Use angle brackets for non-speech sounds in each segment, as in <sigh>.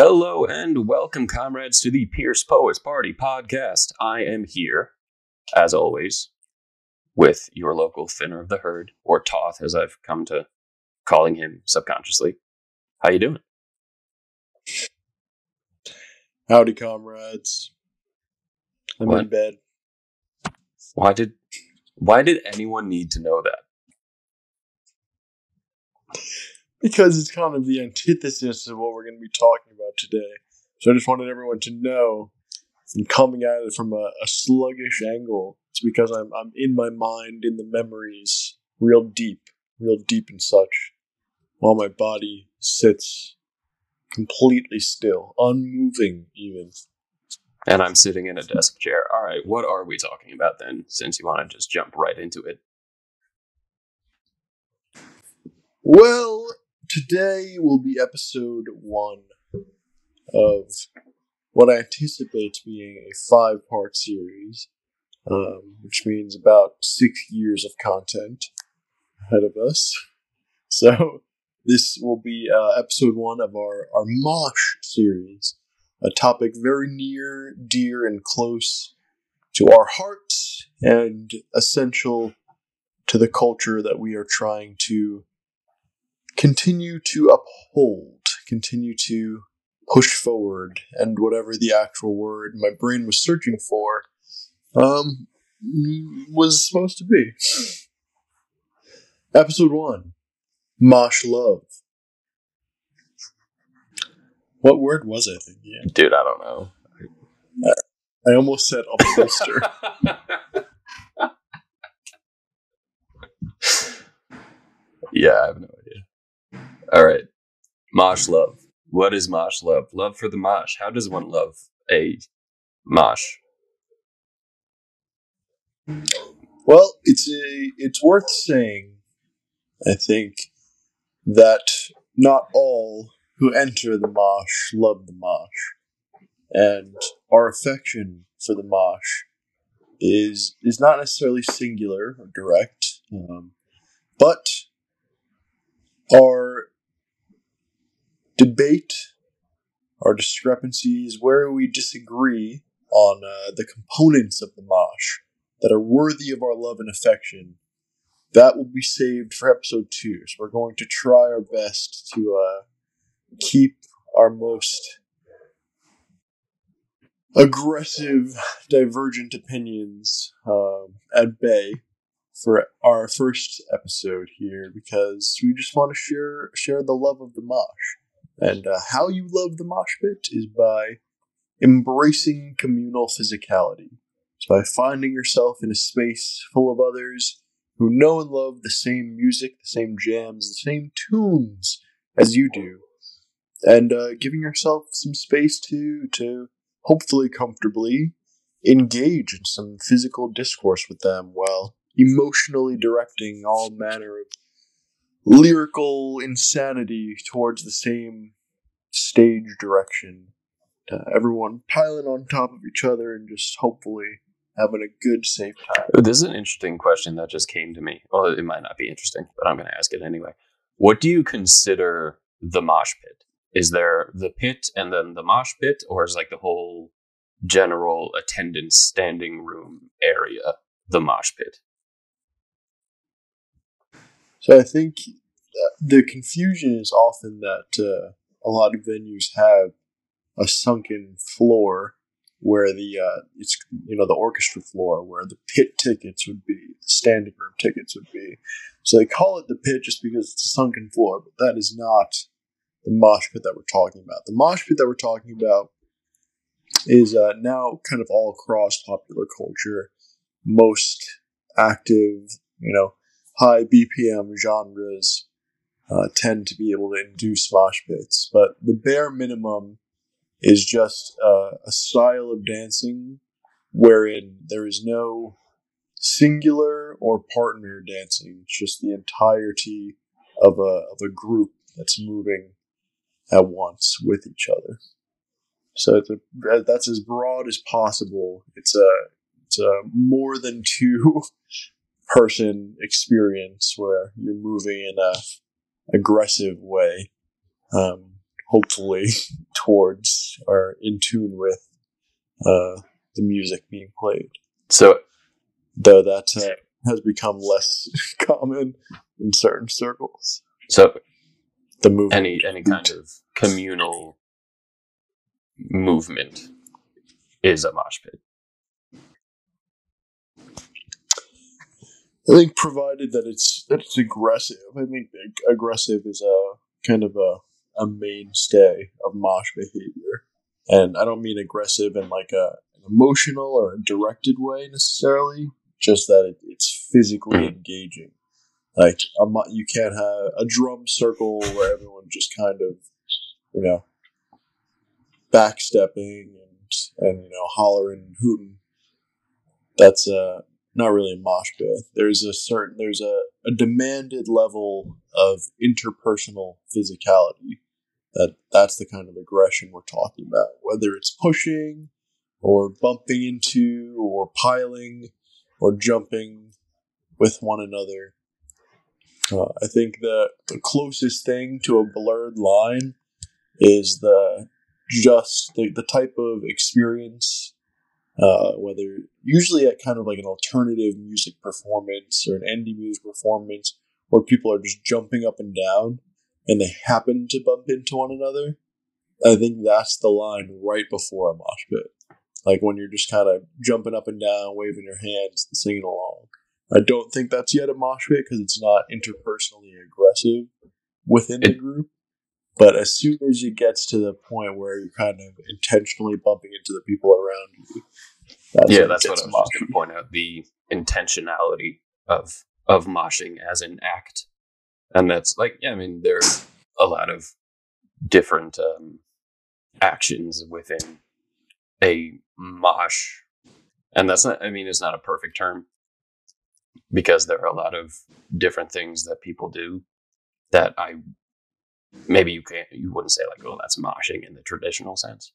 Hello and welcome, comrades, to the Pierced Poets Party podcast. I am here, as always, with your local thinner of the herd, or Toth, as I've come to calling him subconsciously. How you doing? Howdy, comrades. I'm What? in bed. Why did why did anyone need to know that? Because it's kind of the antithesis of what we're going to be talking about today. So I just wanted everyone to know I'm coming at it from a, a sluggish angle. It's because I'm, I'm in my mind, in the memories, real deep, real deep and such, while my body sits completely still, unmoving even. And I'm sitting in a desk chair. All right, what are we talking about then? Since you want to just jump right into it. Well, today will be episode one of what I anticipate being a five part series, um, which means about six years of content ahead of us. <laughs> So, this will be uh, episode one of our, our Mosh series, a topic very near, dear, and close to our hearts and essential to the culture that we are trying to continue to uphold, continue to push forward, and whatever the actual word my brain was searching for um, was supposed to be. Episode 1 Mosh Love. What word was I thinking? of? Dude, I don't know. I almost said upholster. <laughs> yeah, I have no idea. All right. Mosh love. What is mosh love? Love for the mosh. How does one love a mosh? Well, it's a it's worth saying, I think, that not all who enter the mosh love the mosh, and our affection for the mosh is is not necessarily singular or direct, um, but our debate, our discrepancies, where we disagree on uh, the components of the mosh that are worthy of our love and affection, that will be saved for episode two. So we're going to try our best to uh, keep our most aggressive, divergent opinions um, at bay for our first episode here because we just want to share share the love of the mosh. And uh, how you love the mosh pit is by embracing communal physicality. It's by finding yourself in a space full of others who know and love the same music, the same jams, the same tunes as you do, and uh, giving yourself some space to to hopefully comfortably engage in some physical discourse with them while emotionally directing all manner of lyrical insanity towards the same stage direction. Uh, everyone piling on top of each other and just hopefully having a good, safe time. This is an interesting question that just came to me. Well, it might not be interesting, but I'm going to ask it anyway. What do you consider the mosh pit? Is there the pit and then the mosh pit, or is like the whole general attendance standing room area the mosh pit? So I think the confusion is often that uh, a lot of venues have a sunken floor where the uh, it's you know the orchestra floor where the pit tickets would be, the standing room tickets would be. So they call it the pit just because it's a sunken floor, but that is not the mosh pit that we're talking about. The mosh pit that we're talking about is uh, now kind of all across popular culture. Most active, you know, high BPM genres uh, tend to be able to induce mosh pits, but the bare minimum is just uh, a style of dancing wherein there is no singular or partner dancing. It's just the entirety of a of a group that's moving at once with each other. So it's a, that's as broad as possible. It's a it's a more than two <laughs> person experience where you're moving in a aggressive way, um, hopefully <laughs> towards or in tune with uh, the music being played. So Though that uh, has become less <laughs> common in certain circles. so The movement. any any kind of communal movement is a mosh pit. I think provided that it's that it's aggressive. I think ag- aggressive is a kind of a a mainstay of mosh behavior, and I don't mean aggressive in like a an emotional or a directed way necessarily. Just that it, it's physically engaging. Like a, you can't have a drum circle where everyone just kind of, you know, backstepping and and you know hollering and hooting. That's uh not really a mosh pit. There's a certain there's a, a demanded level of interpersonal physicality. That that's the kind of aggression we're talking about. Whether it's pushing or bumping into or piling or jumping with one another. Uh, I think the, the closest thing to a blurred line is the just the, the type of experience uh, whether usually at kind of like an alternative music performance or an indie music performance where people are just jumping up and down and they happen to bump into one another. I think that's the line right before a mosh pit. Like when you're just kind of jumping up and down, waving your hands and singing along. I don't think that's yet a mosh pit because it's not interpersonally aggressive within the group. But as soon as it gets to the point where you're kind of intentionally bumping into the people around you, that's yeah, that's what I was just going to point out the intentionality of of moshing as an act, and that's like yeah, I mean there are a lot of different um, actions within a mosh, and that's not. I mean, it's not a perfect term because there are a lot of different things that people do that I maybe you can't you wouldn't say like oh that's moshing in the traditional sense,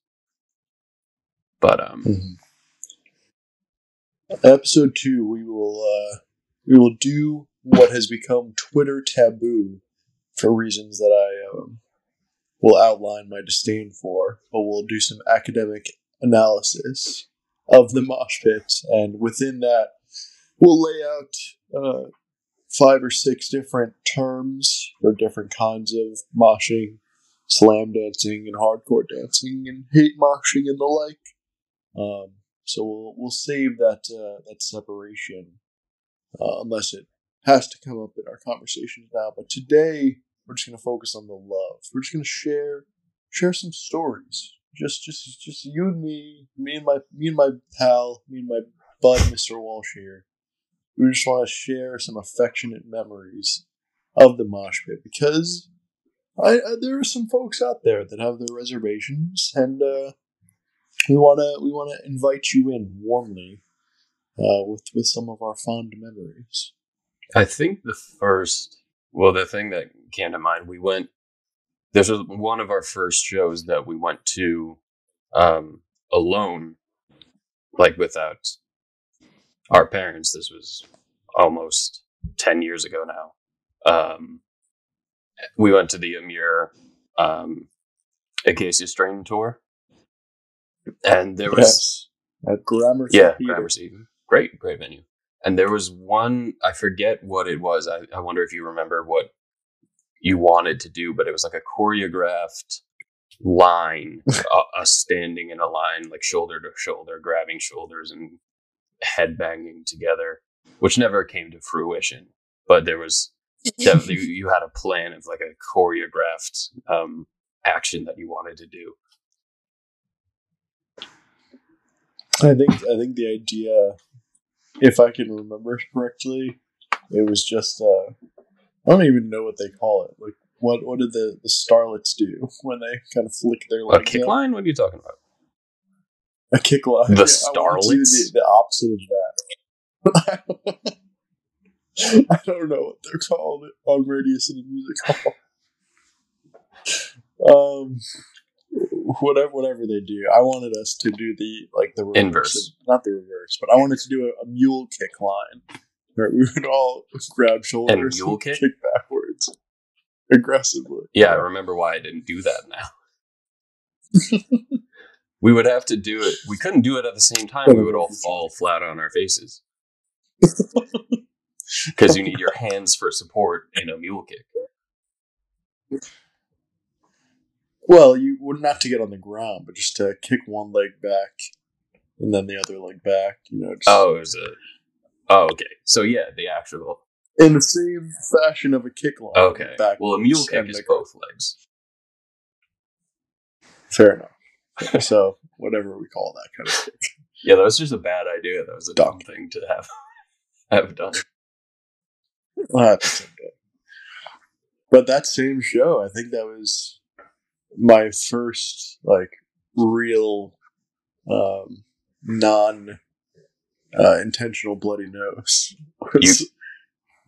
but um. Mhm. Episode two, we will uh, we will do what has become Twitter taboo for reasons that I um, will outline my disdain for, but we'll do some academic analysis of the mosh pit, and within that, we'll lay out uh, five or six different terms for different kinds of moshing, slam dancing, and hardcore dancing, and hate moshing and the like. Um, so we'll we'll save that uh, that separation uh, unless it has to come up in our conversations now. But today we're just going to focus on the love. We're just going to share share some stories. Just just just you and me, me and my me and my pal, me and my bud, Mr. Walsh here. We just want to share some affectionate memories of the mosh pit because I, I there are some folks out there that have their reservations and. uh we want to we want to invite you in warmly uh, with with some of our fond memories. I think the first, well, the thing that came to mind, we went. This was one of our first shows that we went to um, alone, like without our parents. This was almost ten years ago now. Um, we went to the Emmure um, Acacia Strain tour, and there was yes, at Gramercy yeah, Theater. Gramercy. Great, great venue. And there was one, I forget what it was. I, I wonder if you remember what you wanted to do, but it was like a choreographed line, <laughs> uh, us standing in a line, like shoulder to shoulder, grabbing shoulders and head banging together, which never came to fruition. But there was <laughs> definitely, you had a plan of like a choreographed um, action that you wanted to do. I think I think the idea, if I can remember correctly, it was just uh, I don't even know what they call it. Like what what did the the starlets do <laughs> when they kind of flick their A kick up? line? What are you talking about? <laughs> A kick line. The I wanted to do starlets? The, the opposite of that. <laughs> I don't know what they're called on Radio City Music Hall. <laughs> Um, whatever, whatever they do, I wanted us to do the like the reverse Inverse. not the reverse, but I wanted to do a, a mule kick line where we would all grab shoulders mule kick? kick backwards aggressively. Yeah, I remember why I didn't do that now. We would have to do it. We couldn't do it at the same time. We would all fall flat on our faces <laughs> because you need your hands for support in a mule kick. Well, you would not to get on the ground, but just to kick one leg back and then the other leg back. You know. Just Oh, it was a. Oh, okay. So yeah, the actual. in the same fashion of a kick line. Okay. Back. Well, a mule kick is both legs. Fair enough. <laughs> so whatever we call that kind of thing. Yeah, that was just a bad idea. That was a dumb Duck. thing to have <laughs> have done. <laughs> We'll someday. But that same show, I think that was my first like real um, non uh, intentional bloody nose. Was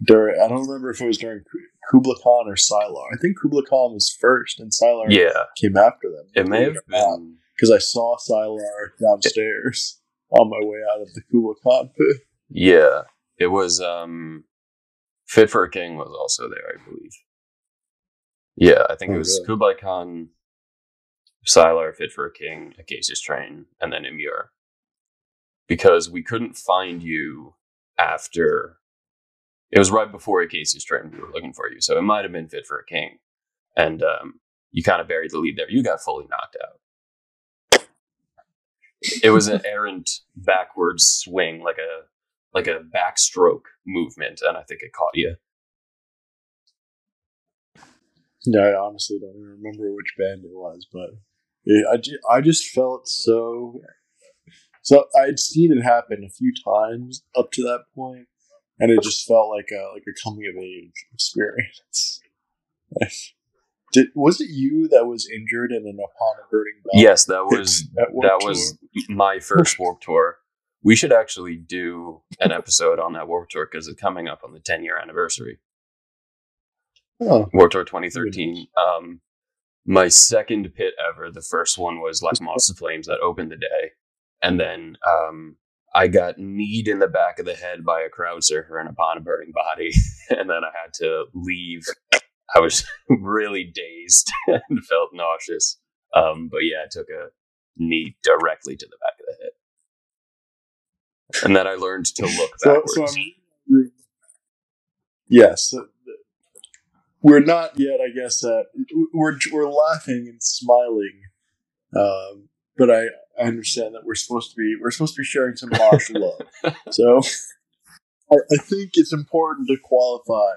during I don't remember if it was during Ku- Kublai Khan or Sylar. I think Kublai Khan was first, and Sylar Yeah, came after them. it may have been. because I saw Sylar downstairs on my way out of the Kublai Khan pit. Yeah, it was. um Fit for a King was also there, I believe. Yeah, I think Oh, it was really? Kublai Khan, Sylar, Fit for a King, Acacia Strain, and then Emmure. Because we couldn't find you after. It was right before Acacia Strain we were looking for you, so it might have been Fit for a King. And um, you kind of buried the lead there. You got fully knocked out. It was an <laughs> errant backwards swing, like a like a backstroke movement, and I think it caught you. Yeah, I honestly don't even remember which band it was, but it, I, ju- I just felt so. So I'd seen it happen a few times up to that point, and it just felt like a like a coming of age experience. <laughs> Like, did was it you that was injured in an upon a burning bell? Yes, that <laughs> was that was my first Warp Tour. We should actually do an episode on that Warp Tour because it's coming up on the 10 year anniversary. Oh, Warp Tour 2013. Um, my second pit ever. The first one was like Moss Flames that opened the day, and then um, I got kneed in the back of the head by a crowd surfer and upon a burning body, <laughs> and then I had to leave. I was <laughs> really dazed <laughs> and felt nauseous. Um, but yeah, I took a knee directly to the back of the head, and then I learned to look so, backwards. so I'm. Yes, uh, we're not yet. I guess that we're we're laughing and smiling, um, but I, I understand that we're supposed to be we're supposed to be sharing some martial <laughs> love. So I, I think it's important to qualify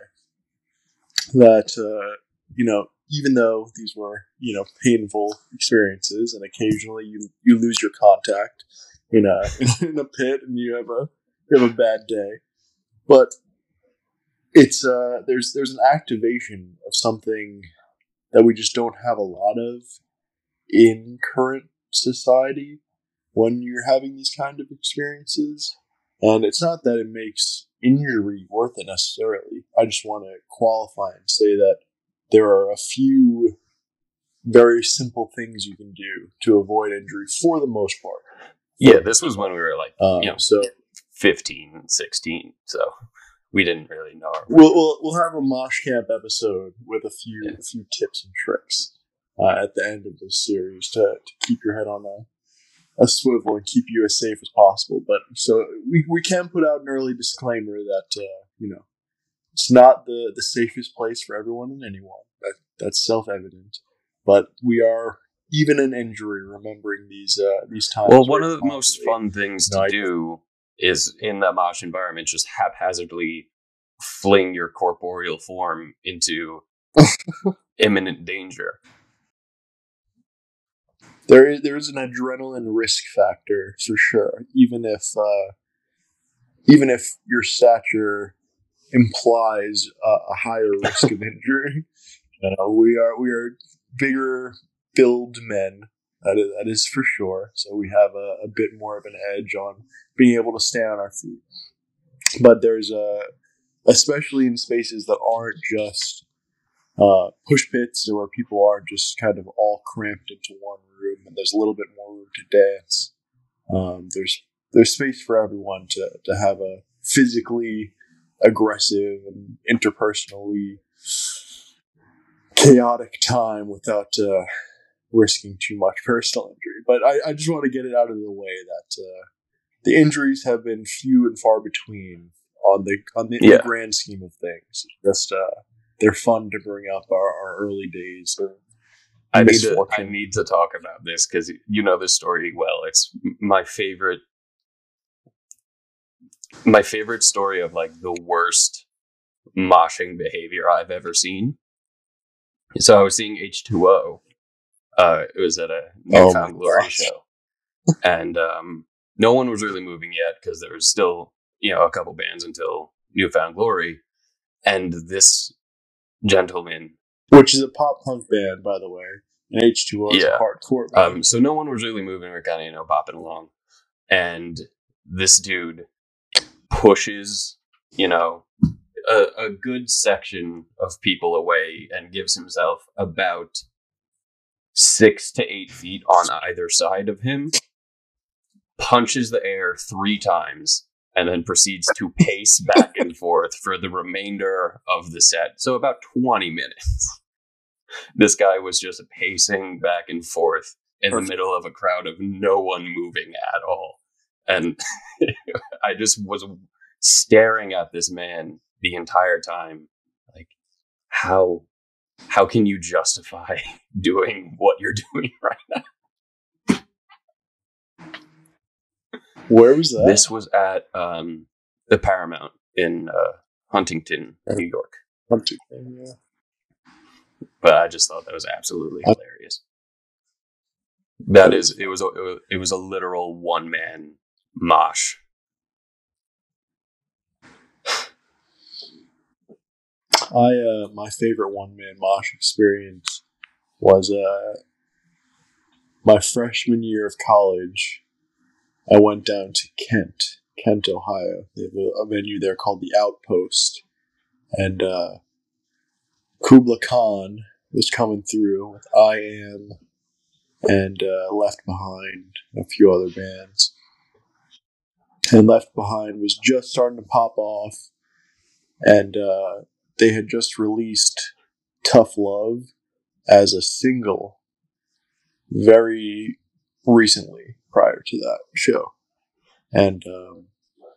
that uh, you know even though these were you know painful experiences and occasionally you you lose your contact in a <laughs> in a pit and you have a you have a bad day, but it's uh there's there's an activation of something that we just don't have a lot of in current society when you're having these kind of experiences and it's not that it makes injury worth it necessarily i just want to qualify and say that there are a few very simple things you can do to avoid injury for the most part yeah, this was when we were like um, Yeah. so 15 16, so we didn't really know. We'll, we'll we'll have a mosh camp episode with a few Yeah. a few tips and tricks uh, at the end of this series to, to keep your head on a, a swivel and keep you as safe as possible. But so we, we can put out an early disclaimer that uh, you know it's not the the safest place for everyone and anyone. That that's self evident. But we are even in injury remembering these uh, these times. Well, one of the most fun things to do is in that mosh environment, just haphazardly fling your corporeal form into <laughs> imminent danger. There is, there is an adrenaline risk factor for sure even if uh, even if your stature implies a, a higher risk of <laughs> injury. You know, we are we are bigger build men that is, that is for sure. So we have a, a bit more of an edge on being able to stay on our feet. But there's a especially in spaces that aren't just uh, push pits or where people aren't just kind of all cramped into one room and there's a little bit more room to dance. Um, there's there's space for everyone to, to have a physically aggressive and interpersonally chaotic time without uh, risking too much personal injury. But I, I just want to get it out of the way that uh, the injuries have been few and far between on the on the, Yeah. the grand scheme of things. Just uh, they're fun to bring up our, our early days. I need to I need to talk about this because you know this story well. It's my favorite my favorite story of like the worst moshing behavior I've ever seen. So I was seeing H two O. Uh, it was at a Oh Newfound my Glory gosh. show, and um, no one was really moving yet because there was still you know a couple bands until New Found Glory, and this gentleman which is a pop punk band, by the way. And H two O is Yeah. a hardcore. band. Um, so no one was really moving. We kind of you know bopping along, and this dude pushes you know a, a good section of people away and gives himself about six to eight feet on either side of him, punches the air three times, and then proceeds to pace back and <laughs> forth for the remainder of the set. So about twenty minutes. This guy was just pacing back and forth in the middle of a crowd of no one moving at all. And <laughs> I just was staring at this man the entire time. Like, how how can you justify <laughs> doing what you're doing right now? Where was that? This was at um, the Paramount in uh, Huntington, New York. Huntington, yeah. But I just thought that was absolutely hilarious. That is, it was a, it was- it was a literal one man mosh. I uh, my favorite one man mosh experience was uh, my freshman year of college. I went down to Kent, Kent, Ohio. They have a, venue there called the Outpost, and uh, Kublai Khan was coming through with I Am and uh, Left Behind, a few other bands. And Left Behind was just starting to pop off, and uh, they had just released Tough Love as a single very recently prior to that show. And um,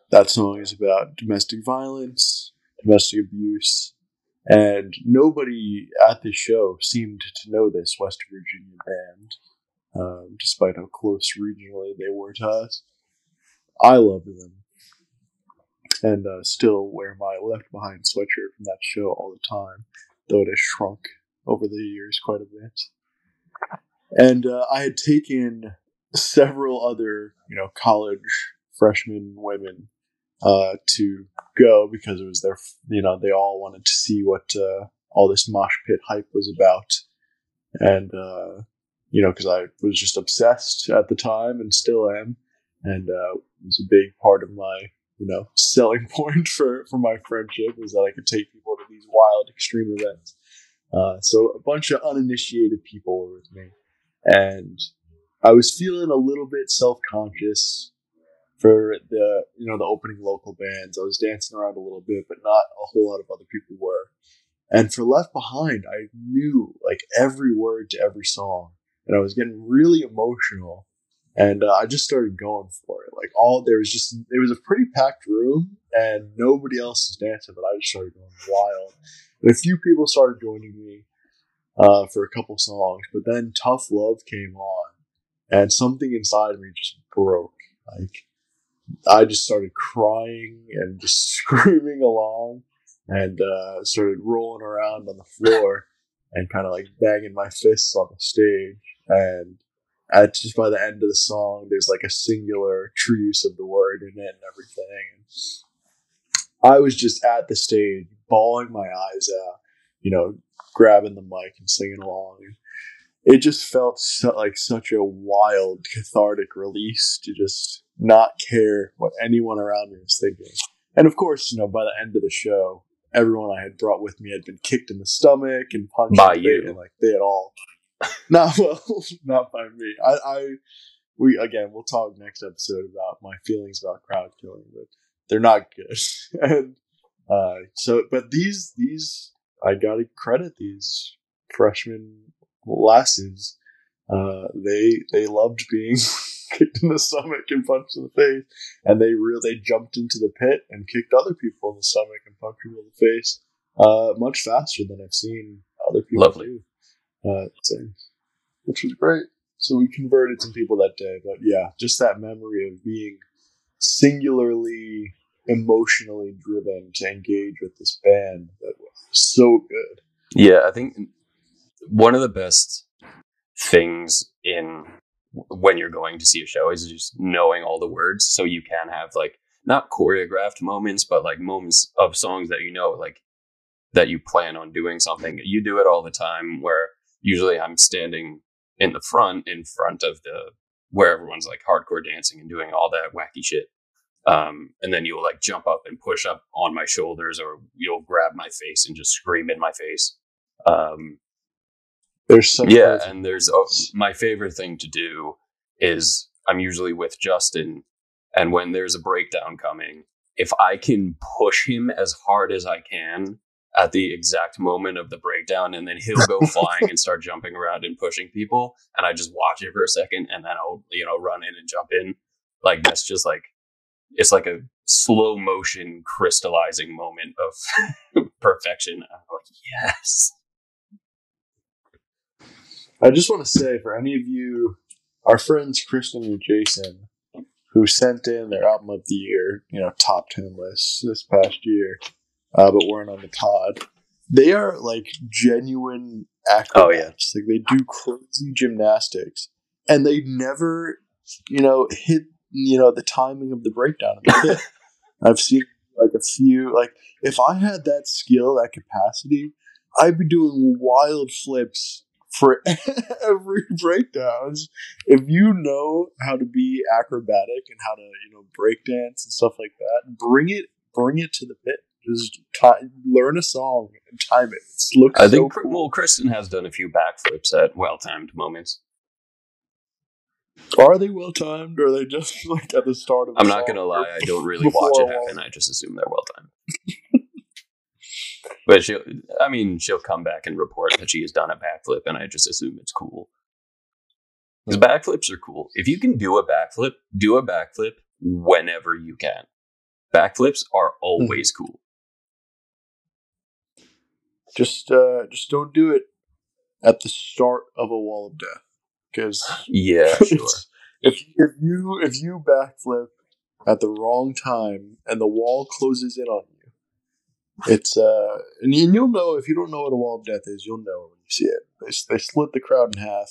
that song is about domestic violence, domestic abuse, and nobody at the show seemed to know this West Virginia band, um, despite how close regionally they were to us. I love them and uh, still wear my left behind sweatshirt from that show all the time, though it has shrunk over the years quite a bit. And uh, I had taken several other, you know, college freshman women uh, to go because it was their, you know, they all wanted to see what uh, all this mosh pit hype was about, and uh, you know, because I was just obsessed at the time and still am, and uh, it was a big part of my you know <laughs> selling point for for my friendship was that I could take people to these wild extreme events. Uh, so a bunch of uninitiated people were with me, and I was feeling a little bit self conscious for the you know the opening local bands. I was dancing around a little bit, but not a whole lot of other people were. And for Left Behind, I knew like every word to every song, and I was getting really emotional and uh, I just started going for it. Like all there was just it was a pretty packed room, and nobody else was dancing, but I just started going wild. And a few people started joining me uh, for a couple songs, but then Tough Love came on, and something inside me just broke. Like I just started crying and just <laughs> screaming along, and uh, started rolling around on the floor and kind of like banging my fists on the stage and at just by the end of the song, there's like a singular true use of the word in it and everything. I was just at the stage, bawling my eyes out, you know, grabbing the mic and singing along. It just felt so, like such a wild, cathartic release to just not care what anyone around me was thinking. And of course, you know, by the end of the show, everyone I had brought with me had been kicked in the stomach and punched By in the face, you. and like they had all <laughs> not well, <laughs> not by me. I, I, we again, we'll talk next episode about my feelings about crowd killing, but they're not good. <laughs> and uh, so, but these, these, I gotta credit these freshman lasses Uh, they they loved being <laughs> kicked in the stomach and punched in the face, and they really they jumped into the pit and kicked other people in the stomach and punched people in the face uh, much faster than I've seen other people Lovely. do. Uh, so- which was great. So we converted some people that day, but yeah, just that memory of being singularly emotionally driven to engage with this band that was so good. Yeah, I think one of the best things in when you're going to see a show is just knowing all the words. So you can have like not choreographed moments but like moments of songs that you know like that you plan on doing something. You do it all the time where usually i'm standing in the front in front of the where everyone's like hardcore dancing and doing all that wacky shit. Um, and then you'll like jump up and push up on my shoulders or you'll grab my face and just scream in my face. Um, There's some yeah, crazy and there's oh, my favorite thing to do is I'm usually with Justin, and when there's a breakdown coming, if I can push him as hard as I can at the exact moment of the breakdown, and then he'll go <laughs> flying and start jumping around and pushing people, and I just watch it for a second, and then I'll you know run in and jump in. Like that's just like it's like a slow motion crystallizing moment of <laughs> perfection. I'm like yes. I just want to say for any of you, our friends Kristen and Jason, who sent in their album of the year, you know, top 10 lists this past year, uh, but weren't on the pod, they are like genuine acrobats. Oh, yeah. Like they do crazy gymnastics and they never, you know, hit, you know, the timing of the breakdown of the <laughs> pit. I've seen like a few, like if I had that skill, that capacity, I'd be doing wild flips for <laughs> every breakdowns. If you know how to be acrobatic and how to, you know, break dance and stuff like that, bring it, bring it to the pit. Just ti learn a song and time it. It looks I so think cool. well, Kristen has done a few backflips at well-timed moments. Are they well timed, or are they just <laughs> like at the start of? the I'm not gonna lie, I don't really watch it happen. I just assume they're well-timed. But she'll, I mean, she'll come back and report that she has done a backflip, and I just assume it's cool. Because backflips are cool. If you can do a backflip, do a backflip whenever you can. Backflips are always cool. Just, uh, just don't do it at the start of a wall of death, because <sighs> Yeah, <laughs> sure. if if you if you backflip at the wrong time and the wall closes in on you, it's uh, and you- you'll know if you don't know what a wall of death is, you'll know when you see it. They they split the crowd in half,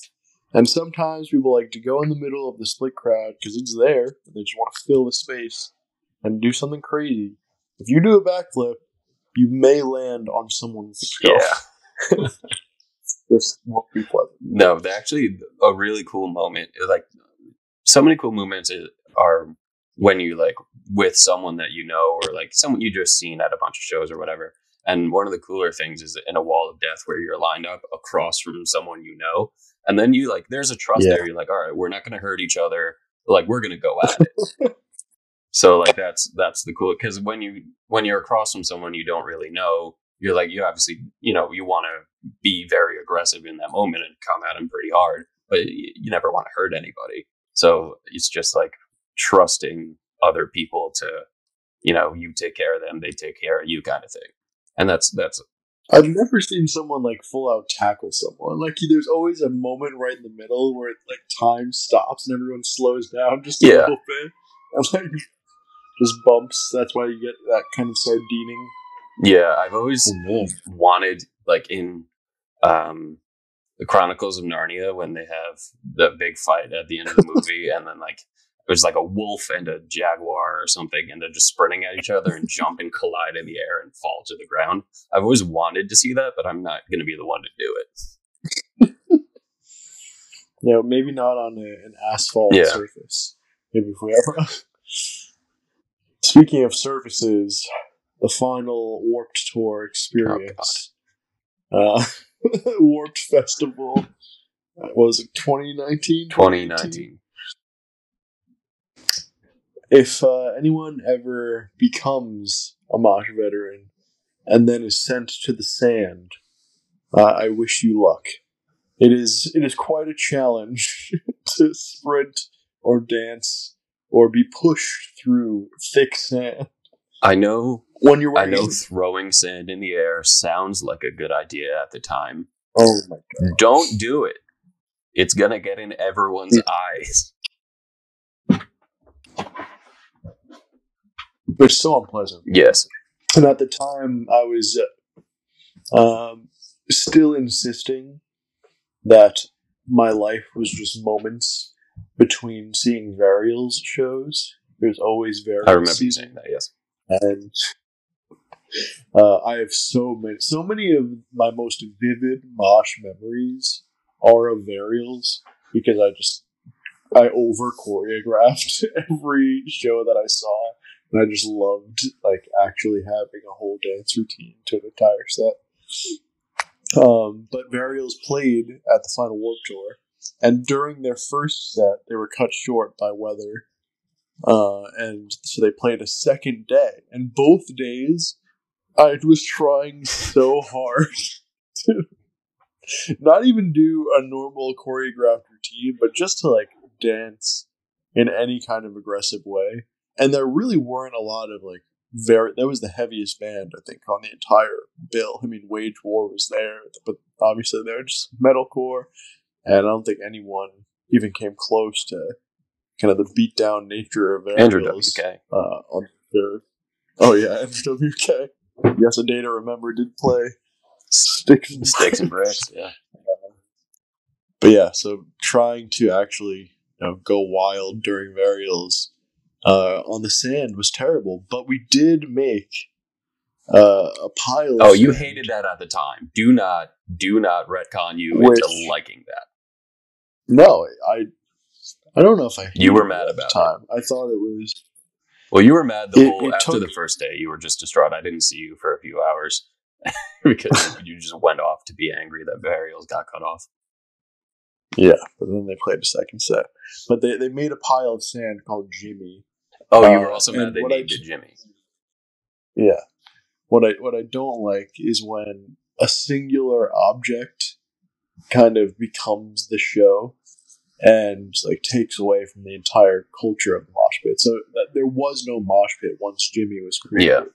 and sometimes people like to go in the middle of the split crowd because it's there. And they just want to fill the space and do something crazy. If you do a backflip, you may land on someone's skull. Yeah. <laughs> this won't be pleasant. No, actually a really cool moment. Like so many cool moments are when you like with someone that you know or like someone you just seen at a bunch of shows or whatever. And one of the cooler things is in a wall of death where you're lined up across from someone you know, and then you like there's a trust Yeah. there. You're like, all right, we're not going to hurt each other. Like we're going to go at it. <laughs> so like that's that's the cool because when you when you're across from someone you don't really know, you're like you obviously you know you want to be very aggressive in that moment and come at them pretty hard, but y- you never want to hurt anybody. So it's just like trusting other people to, you know, you take care of them, they take care of you, kind of thing. And that's that's I've never seen someone like full out tackle someone. Like there's always a moment right in the middle where like time stops and everyone slows down <laughs> just a Yeah. little bit, and like just bumps. That's why you get that kind of sardining. yeah. I've always man. wanted like in um the Chronicles of Narnia when they have the big fight at the end of the <laughs> movie, and then like there's like a wolf and a jaguar or something, and they're just sprinting at each other and jump and collide in the air and fall to the ground. I've always wanted to see that, but I'm not going to be the one to do it. <laughs> You know, maybe not on a, an asphalt Yeah. surface. Maybe if we ever. <laughs> Speaking of surfaces, the final Warped Tour experience, uh, <laughs> Warped Festival. uh, What was it 2019? 2019. If uh, anyone ever becomes a Mosh veteran and then is sent to the sand, uh, I wish you luck. It is it is quite a challenge <laughs> to sprint or dance or be pushed through thick sand I know when you're I know throwing sand in the air sounds like a good idea at the time. Oh my god! Don't do it. It's gonna get in everyone's eyes. It's so unpleasant. Yes. And at the time, I was uh, um, still insisting that my life was just moments between seeing Varials shows. There's always Varials. I remember you season. saying that, yes. and uh, I have so many, so many of my most vivid Mosh memories are of Varials because I just I over choreographed <laughs> every show that I saw, and I just loved like actually having a whole dance routine to an entire set. Um, but Varials played at the final Warp Tour, and during their first set, they were cut short by weather uh, and so they played a second day, and both days I was trying so hard <laughs> to not even do a normal choreographed routine, but just to like dance in any kind of aggressive way. And there really weren't a lot of like very. That was the heaviest band I think on the entire bill. I mean, Wage War was there, but obviously they're just metalcore, and I don't think anyone even came close to kind of the beat down nature of Andrew Varials, WK. uh, on their oh yeah, Andrew WK. Yes, a day to remember did play sticks and <laughs> Sticks and bricks, yeah. But yeah, so trying to actually you know go wild during Varials uh, on the sand was terrible, but we did make uh, a pile. Of Oh, you hated that at the time. Do not do not retcon you Which- into liking that. No, I I don't know if I. You were mad at the about it. time. I thought it was. Well, you were mad the It- whole it after took- the first day. You were just distraught. I didn't see you for a few hours <laughs> because <laughs> you just went off to be angry that Varials got cut off. Yeah, but then they played a second set. But they, they made a pile of sand called Jimmy. Oh, you Uh, were also and mad they named it Jimmy. Yeah. What I what I don't like is when a singular object kind of becomes the show and like takes away from the entire culture of the mosh pit. So that there was no mosh pit once Jimmy was created.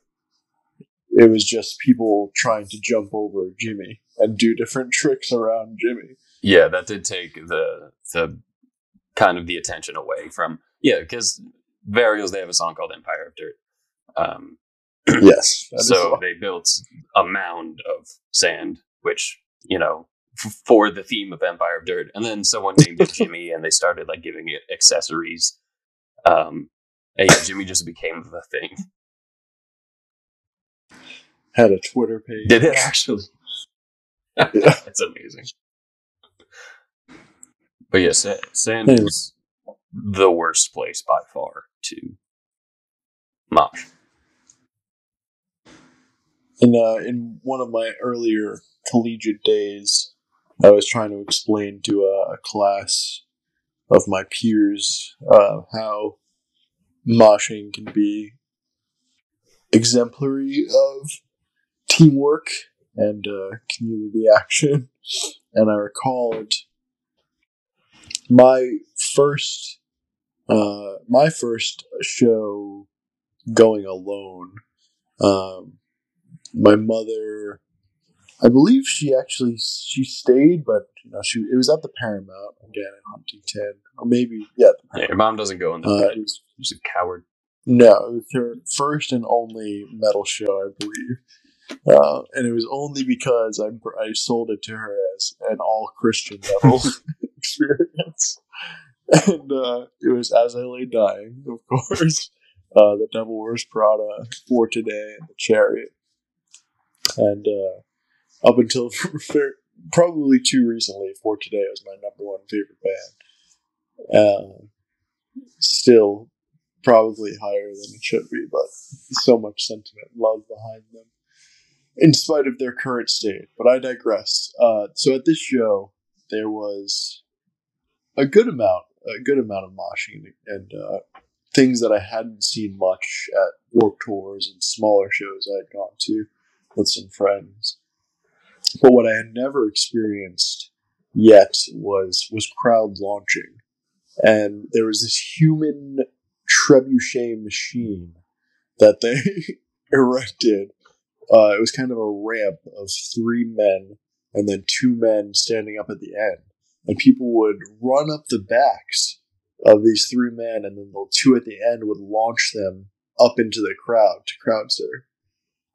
It was just people trying to jump over Jimmy and do different <laughs> tricks around Jimmy. Yeah, that did take the the kind of the attention away from yeah, because Varials they have a song called Empire of Dirt. Um, <clears throat> Yes. so they built a mound of sand, which you know f- for the theme of Empire of Dirt, and then someone named it <laughs> Jimmy, and they started like giving it accessories. Um, and yeah, Jimmy just became the thing. had a Twitter page. Did it actually? Yeah. <laughs> That's amazing. But yeah, sand is the worst place by far to mosh. In uh, in one of my earlier collegiate days, I was trying to explain to a, a class of my peers uh, how moshing can be exemplary of teamwork and uh, community action. And I recalled my first uh, my first show going alone. Um, my mother, I believe she actually she stayed, but you know she it was at the Paramount again in Huntington, or maybe yeah, the Yeah, your mom doesn't go in the uh, it was, She's a coward. no, it was her first and only metal show, I believe. Uh, and it was only because I, I sold it to her as an all Christian metal <laughs> <laughs> experience. And uh, it was As I Lay Dying, of course, <laughs> uh, The Devil Wears Prada, For Today, and The Chariot. And uh, up until <laughs> probably too recently, For Today was my number one favorite band. Uh, still probably higher than it should be, but so much sentiment love behind them, in spite of their current state. But I digress. Uh, so at this show, there was a good amount, a good amount of moshing and uh, things that I hadn't seen much at Warp Tours and smaller shows I had gone to with some friends. But what I had never experienced yet was was crowd launching, and there was this human trebuchet machine that they <laughs> erected. Uh, it was kind of a ramp of three men and then two men standing up at the end, and people would run up the backs of these three men, and then the two at the end would launch them up into the crowd to crowd surf.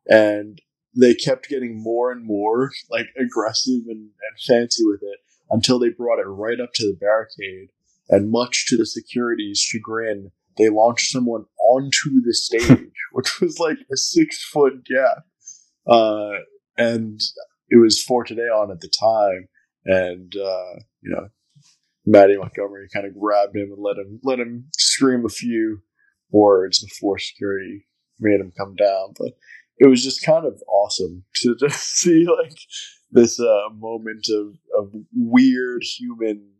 And they kept getting more and more like aggressive and, and fancy with it until they brought it right up to the barricade. And much to the security's chagrin, they launched someone onto the stage, <laughs> which was like a six foot gap. Uh, and it was for today on at the time. And, uh, you know, Maddie Montgomery kind of grabbed him and let him, let him scream a few words before security made him come down. But it was just kind of awesome to <laughs> just see like this uh, moment of, of weird human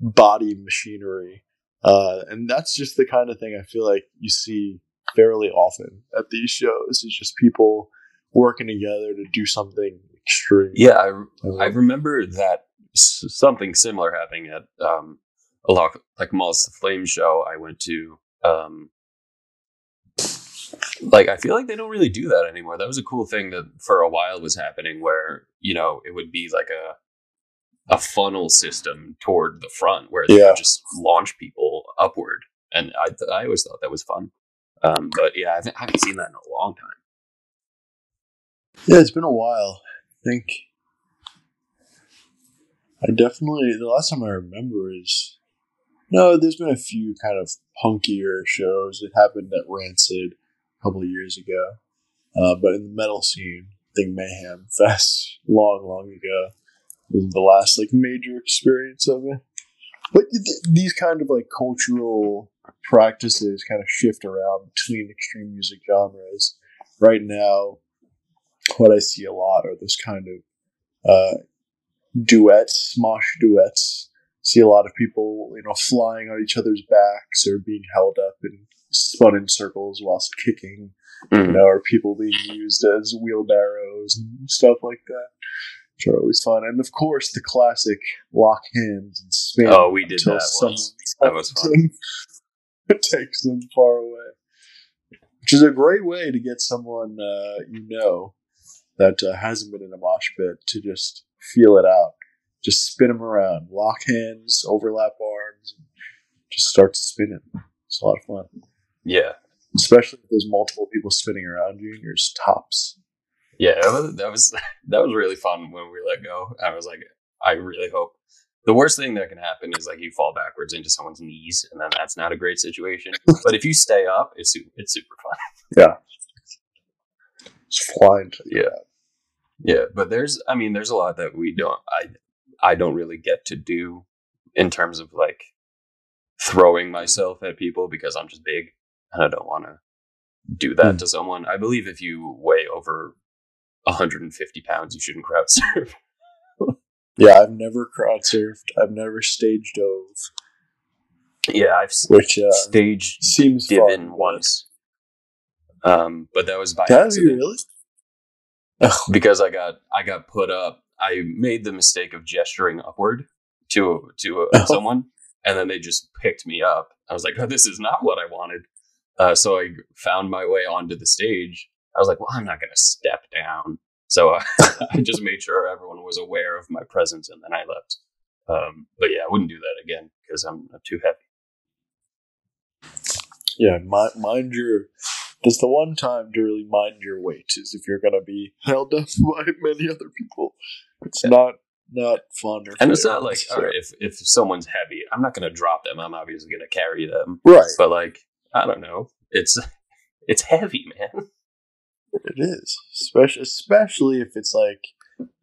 body machinery. Uh, and that's just the kind of thing I feel like you see fairly often at these shows. It's just people working together to do something extreme. Yeah, I, I remember that something similar happening at um, a lot like Moths to Flame show I went to. Um, like I feel like they don't really do that anymore. That was a cool thing that for a while was happening where, you know, it would be like a a funnel system toward the front where they Yeah. would just launch people upward. And I th- I always thought that was fun. Um, but yeah, I, th- I haven't seen that in a long time. Yeah, it's been a while. I think I definitely the last time I remember is no. There's been a few kind of punkier shows. It happened at Rancid a couple of years ago, uh, but in the metal scene, I think Mayhem Fest long, long ago was the last like major experience of it. But th- these kind of like cultural practices kind of shift around between extreme music genres. Right now, what I see a lot are this kind of uh, duets, mosh duets. See a lot of people, you know, flying on each other's backs or being held up and spun in circles whilst kicking, you Mm. know, or people being used as wheelbarrows and stuff like that, which are always fun. And of course, the classic lock hands and spin. Oh, we did that once. That was fun. It <laughs> takes them far away, which is a great way to get someone uh, you know that uh, hasn't been in a mosh pit to just feel it out. Just spin them around, lock hands, overlap arms, and just start spinning. It's a lot of fun, Yeah. especially if there's multiple people spinning around you and you're just tops. Yeah, that was, that was <laughs> that was really fun when we let go. I was like, I really hope. The worst thing that can happen is like you fall backwards into someone's knees, and then that's not a great situation. <laughs> but if you stay up, it's it's super fun. Yeah. it's flying to the Yeah. But there's, I mean, there's a lot that we don't, I, I don't really get to do in terms of like throwing myself at people because I'm just big and I don't want to do that Hmm. to someone. I believe if you weigh over 150 pounds, you shouldn't crowd <laughs> surf. Yeah, I've never crowd surfed. I've never stage dove, yeah, I've which uh, staged seems divin fun. once, um, but that was by Have you accident. really? Because I got I got put up. I made the mistake of gesturing upward to to uh, Oh. someone, and then they just picked me up. I was like, oh, <laughs> "This is not what I wanted." Uh, so I found my way onto the stage. I was like, "Well, I'm not going to step down." So uh, <laughs> I just made sure everyone was aware of my presence, and then I left. Um, but yeah, I wouldn't do that again because I'm, I'm too heavy. Yeah, mind, mind your. That's the one time to really mind your weight is if you're going to be <laughs> held up <laughs> by many other people. It's Yeah. not not fun. Or And it's not like, So- all right, if if someone's heavy, I'm not going to drop them. I'm obviously going to carry them. right. but like I don't know, it's <laughs> it's heavy, man. It is, especially especially if it's like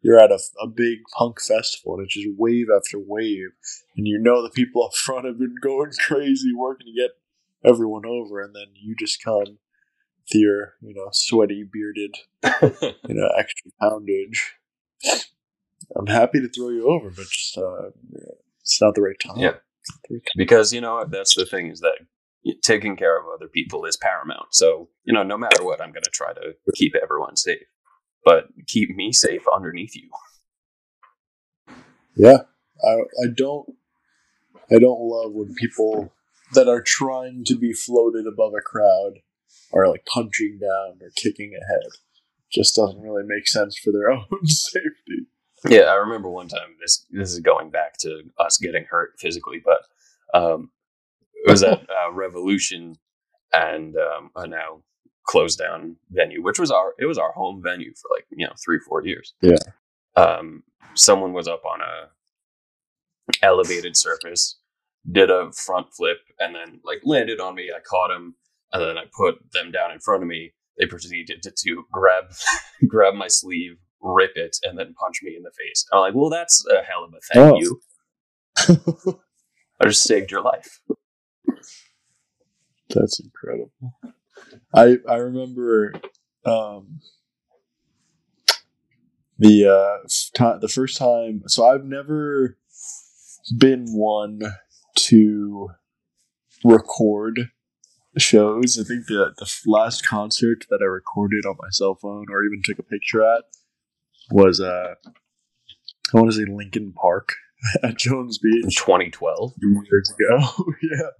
you're at a, a big punk festival and it's just wave after wave, and you know the people up front have been going crazy working to get everyone over, and then you just come your you know sweaty bearded <laughs> you know extra poundage. I'm happy to throw you over, but just uh, it's not the right time. Yeah. It's not the right time. because you know that's the thing is that taking care of other people is paramount. So you know, no matter what, I'm going to try to keep everyone safe, but keep me safe underneath you. Yeah, I I don't I don't love when people that are trying to be floated above a crowd are like punching down or kicking ahead. Just doesn't really make sense for their <laughs> own safety. Yeah, I remember one time. This this is going back to us getting hurt physically, but um, it was at uh, Revolution and um, a now closed down venue, which was our it was our home venue for like you know three four years. Yeah. Um, someone was up on a elevated surface, did a front flip, and then like landed on me. I caught him, and then I put them down in front of me. They proceeded to, to grab <laughs> grab my sleeve, rip it, and then punch me in the face. I'm like, well, that's a hell of a thank Oh. you. I just saved your life. That's incredible. I I remember um, the uh, ti the first time. So I've never been one to record shows. I think the the last concert that I recorded on my cell phone or even took a picture at was uh, I want to say Linkin Park <laughs> at Jones In Beach 2012. years ago. <laughs> yeah.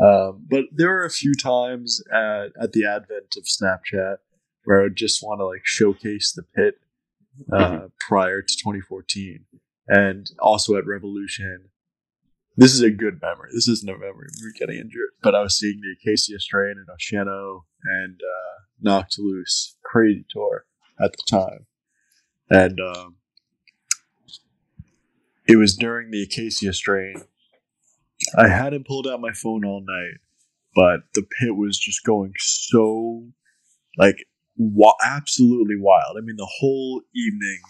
Um, but there were a few times at, at the advent of Snapchat where I would just want to like showcase the pit uh, prior to 2014, and also at Revolution. This is a good memory. This isn't a memory me getting injured, but I was seeing the Acacia Strain and Oceano and uh, Knocked Loose crazy tour at the time, and um, it was during the Acacia Strain. I hadn't pulled out my phone all night, but the pit was just going so like wa- absolutely wild. I mean, the whole evening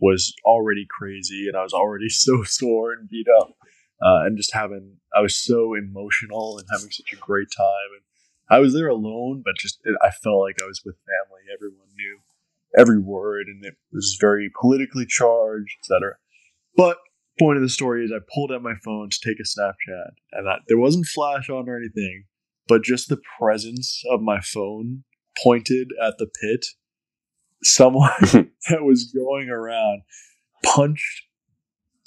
was already crazy, and I was already <laughs> so sore and beat up, uh, and just having I was so emotional and having such a great time. And I was there alone, but just it, I felt like I was with family. Everyone knew every word, and it was very politically charged, etc. But point of the story is I pulled out my phone to take a Snapchat, and I, there wasn't flash on or anything, but just the presence of my phone pointed at the pit. Someone <laughs> <laughs> that was going around punched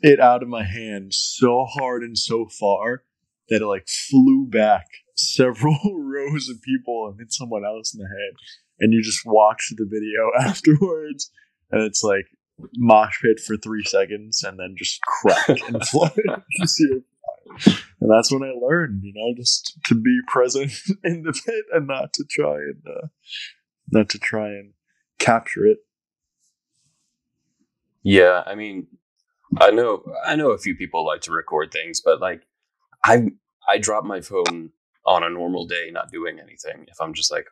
it out of my hand so hard and so far that it like flew back several <laughs> rows of people and hit someone else in the head. And you just watch the video <laughs> afterwards, and it's like mosh pit for three seconds and then just crack <laughs> and fly. You see it fly. and that's when I learned, you know, just to be present in the pit and not to try and uh, not to try and capture it. Yeah, I mean, I know I know a few people like to record things, but like I I drop my phone on a normal day not doing anything. If I'm just like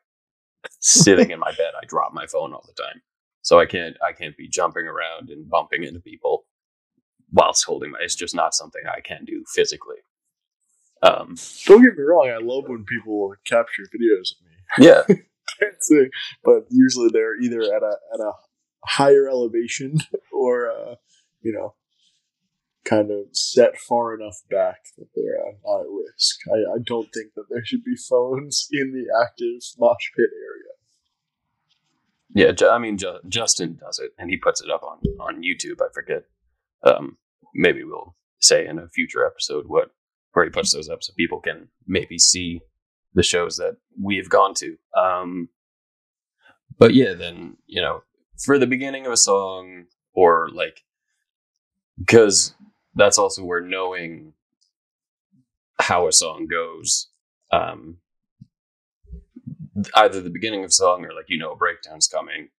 sitting in my <laughs> bed, I drop my phone all the time. So I can't I can't be jumping around and bumping into people whilst holding my it's just not something I can do physically. Um Don't get me wrong, I love when people capture videos of me. yeah. <laughs> dancing, but usually they're either at a at a higher elevation <laughs> or uh, you know kind of set far enough back that they're not at risk. I, I don't think that there should be phones <laughs> in the active mosh pit area. Yeah, I mean Ju- Justin does it and he puts it up on on YouTube, I forget. Um maybe we'll say in a future episode what where he puts those up so people can maybe see the shows that we've gone to. Um, but yeah, then you know, for the beginning of a song, or like, because that's also where knowing how a song goes, um, either the beginning of song or like you know a breakdown's coming,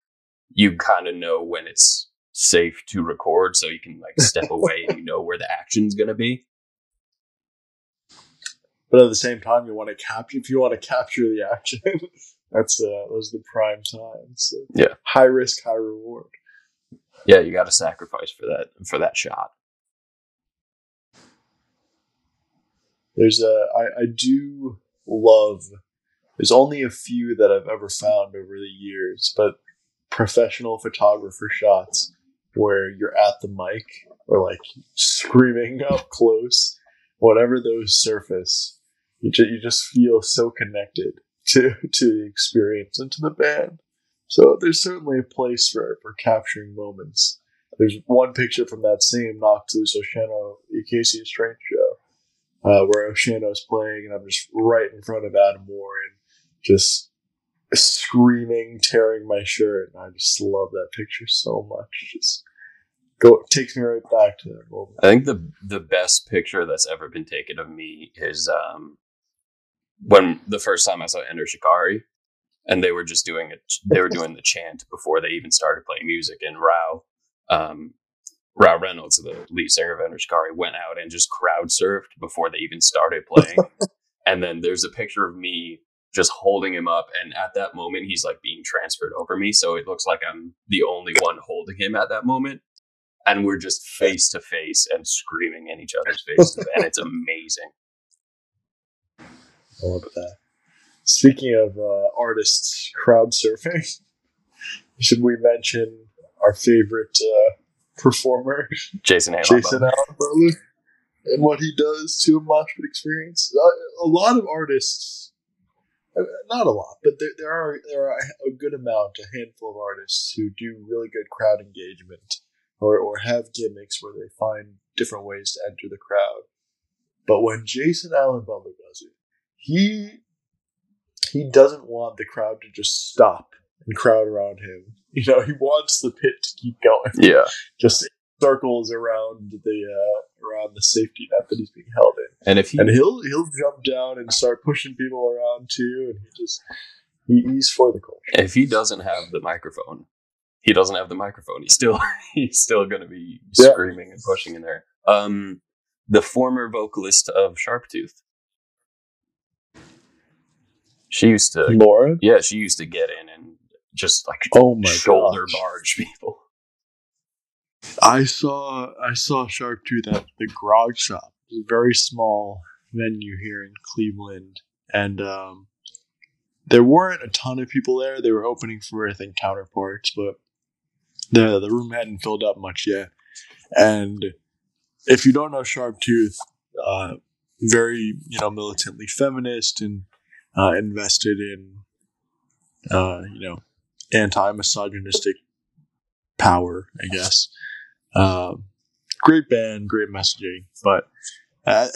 you kind of know when it's safe to record, so you can like step <laughs> away and you know where the action's gonna be. But at the same time, you want to capture if you want to capture the action. <laughs> that's uh, those the prime times. So Yeah. high risk, high reward. Yeah, you got to sacrifice for that for that shot. There's a I, I do love. There's only a few that I've ever found over the years, but professional photographer shots where you're at the mic or like screaming <laughs> up close, whatever those surface, you, ju- you just feel so connected to to the experience and to the band. So there's certainly a place for for capturing moments there's one picture from that same Loose Oceano Acacia show uh, where Oceano's playing, and I'm just right in front of Adam Warren, just screaming, tearing my shirt. And I just love that picture so much. Just go takes me right back to that moment. I think the the best picture that's ever been taken of me is um, when the first time I saw Enter Shikari, and they were just doing it. They were doing the chant before they even started playing music. And Rou, um, Rou Reynolds, the lead singer of Enter Shikari, went out and just crowd surfed before they even started playing. <laughs> and then there's a picture of me just holding him up, and at that moment, he's like being transferred over me, so it looks like I'm the only one holding him at that moment and we're just face to face and screaming in each other's faces, and it's amazing. I love that. Speaking of uh, artists crowd surfing, <laughs> should we mention our favorite uh, performer, Jason Aalon? Jason Aalon Butler, and what he does to a mosh pit experience? Uh, a lot of artists, uh, not a lot, but there, there are there are a good amount, a handful of artists who do really good crowd engagement or, or have gimmicks where they find different ways to enter the crowd. But when Jason Aalon Butler does it, he he doesn't want the crowd to just stop and crowd around him. <laughs> You know, he wants the pit to keep going. Yeah, <laughs> just circles around the uh, around the safety net that he's being held in. And if he and he'll he'll jump down and start pushing people around too, and he just he, he's for the culture. If he doesn't have the microphone, he doesn't have the microphone. He's still <laughs> he's still going to be Yeah. screaming and pushing in there. Um, the former vocalist of Sharptooth, she used to Laura, yeah she used to get in and just like oh my shoulder gosh. barge people. I saw I saw Sharptooth at the Grog Shop. It's a very small venue here in Cleveland, and um, there weren't a ton of people there. They were opening for I think counterparts, but the the room hadn't filled up much yet. And if you don't know Sharptooth, uh, very you know militantly feminist and uh, invested in uh, you know anti misogynistic power, I guess. Um, great band, great messaging, but uh,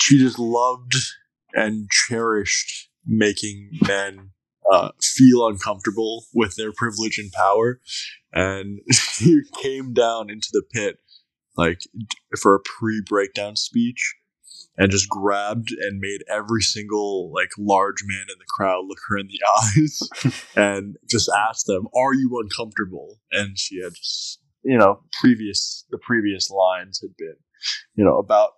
she just loved and cherished making men uh, feel uncomfortable with their privilege and power, and <laughs> she came down into the pit like for a pre-breakdown speech and just grabbed and made every single like large man in the crowd look her in the <laughs> eyes <laughs> and just asked them, "Are you uncomfortable?" And she had just, you know, previous the previous lines had been, you know, about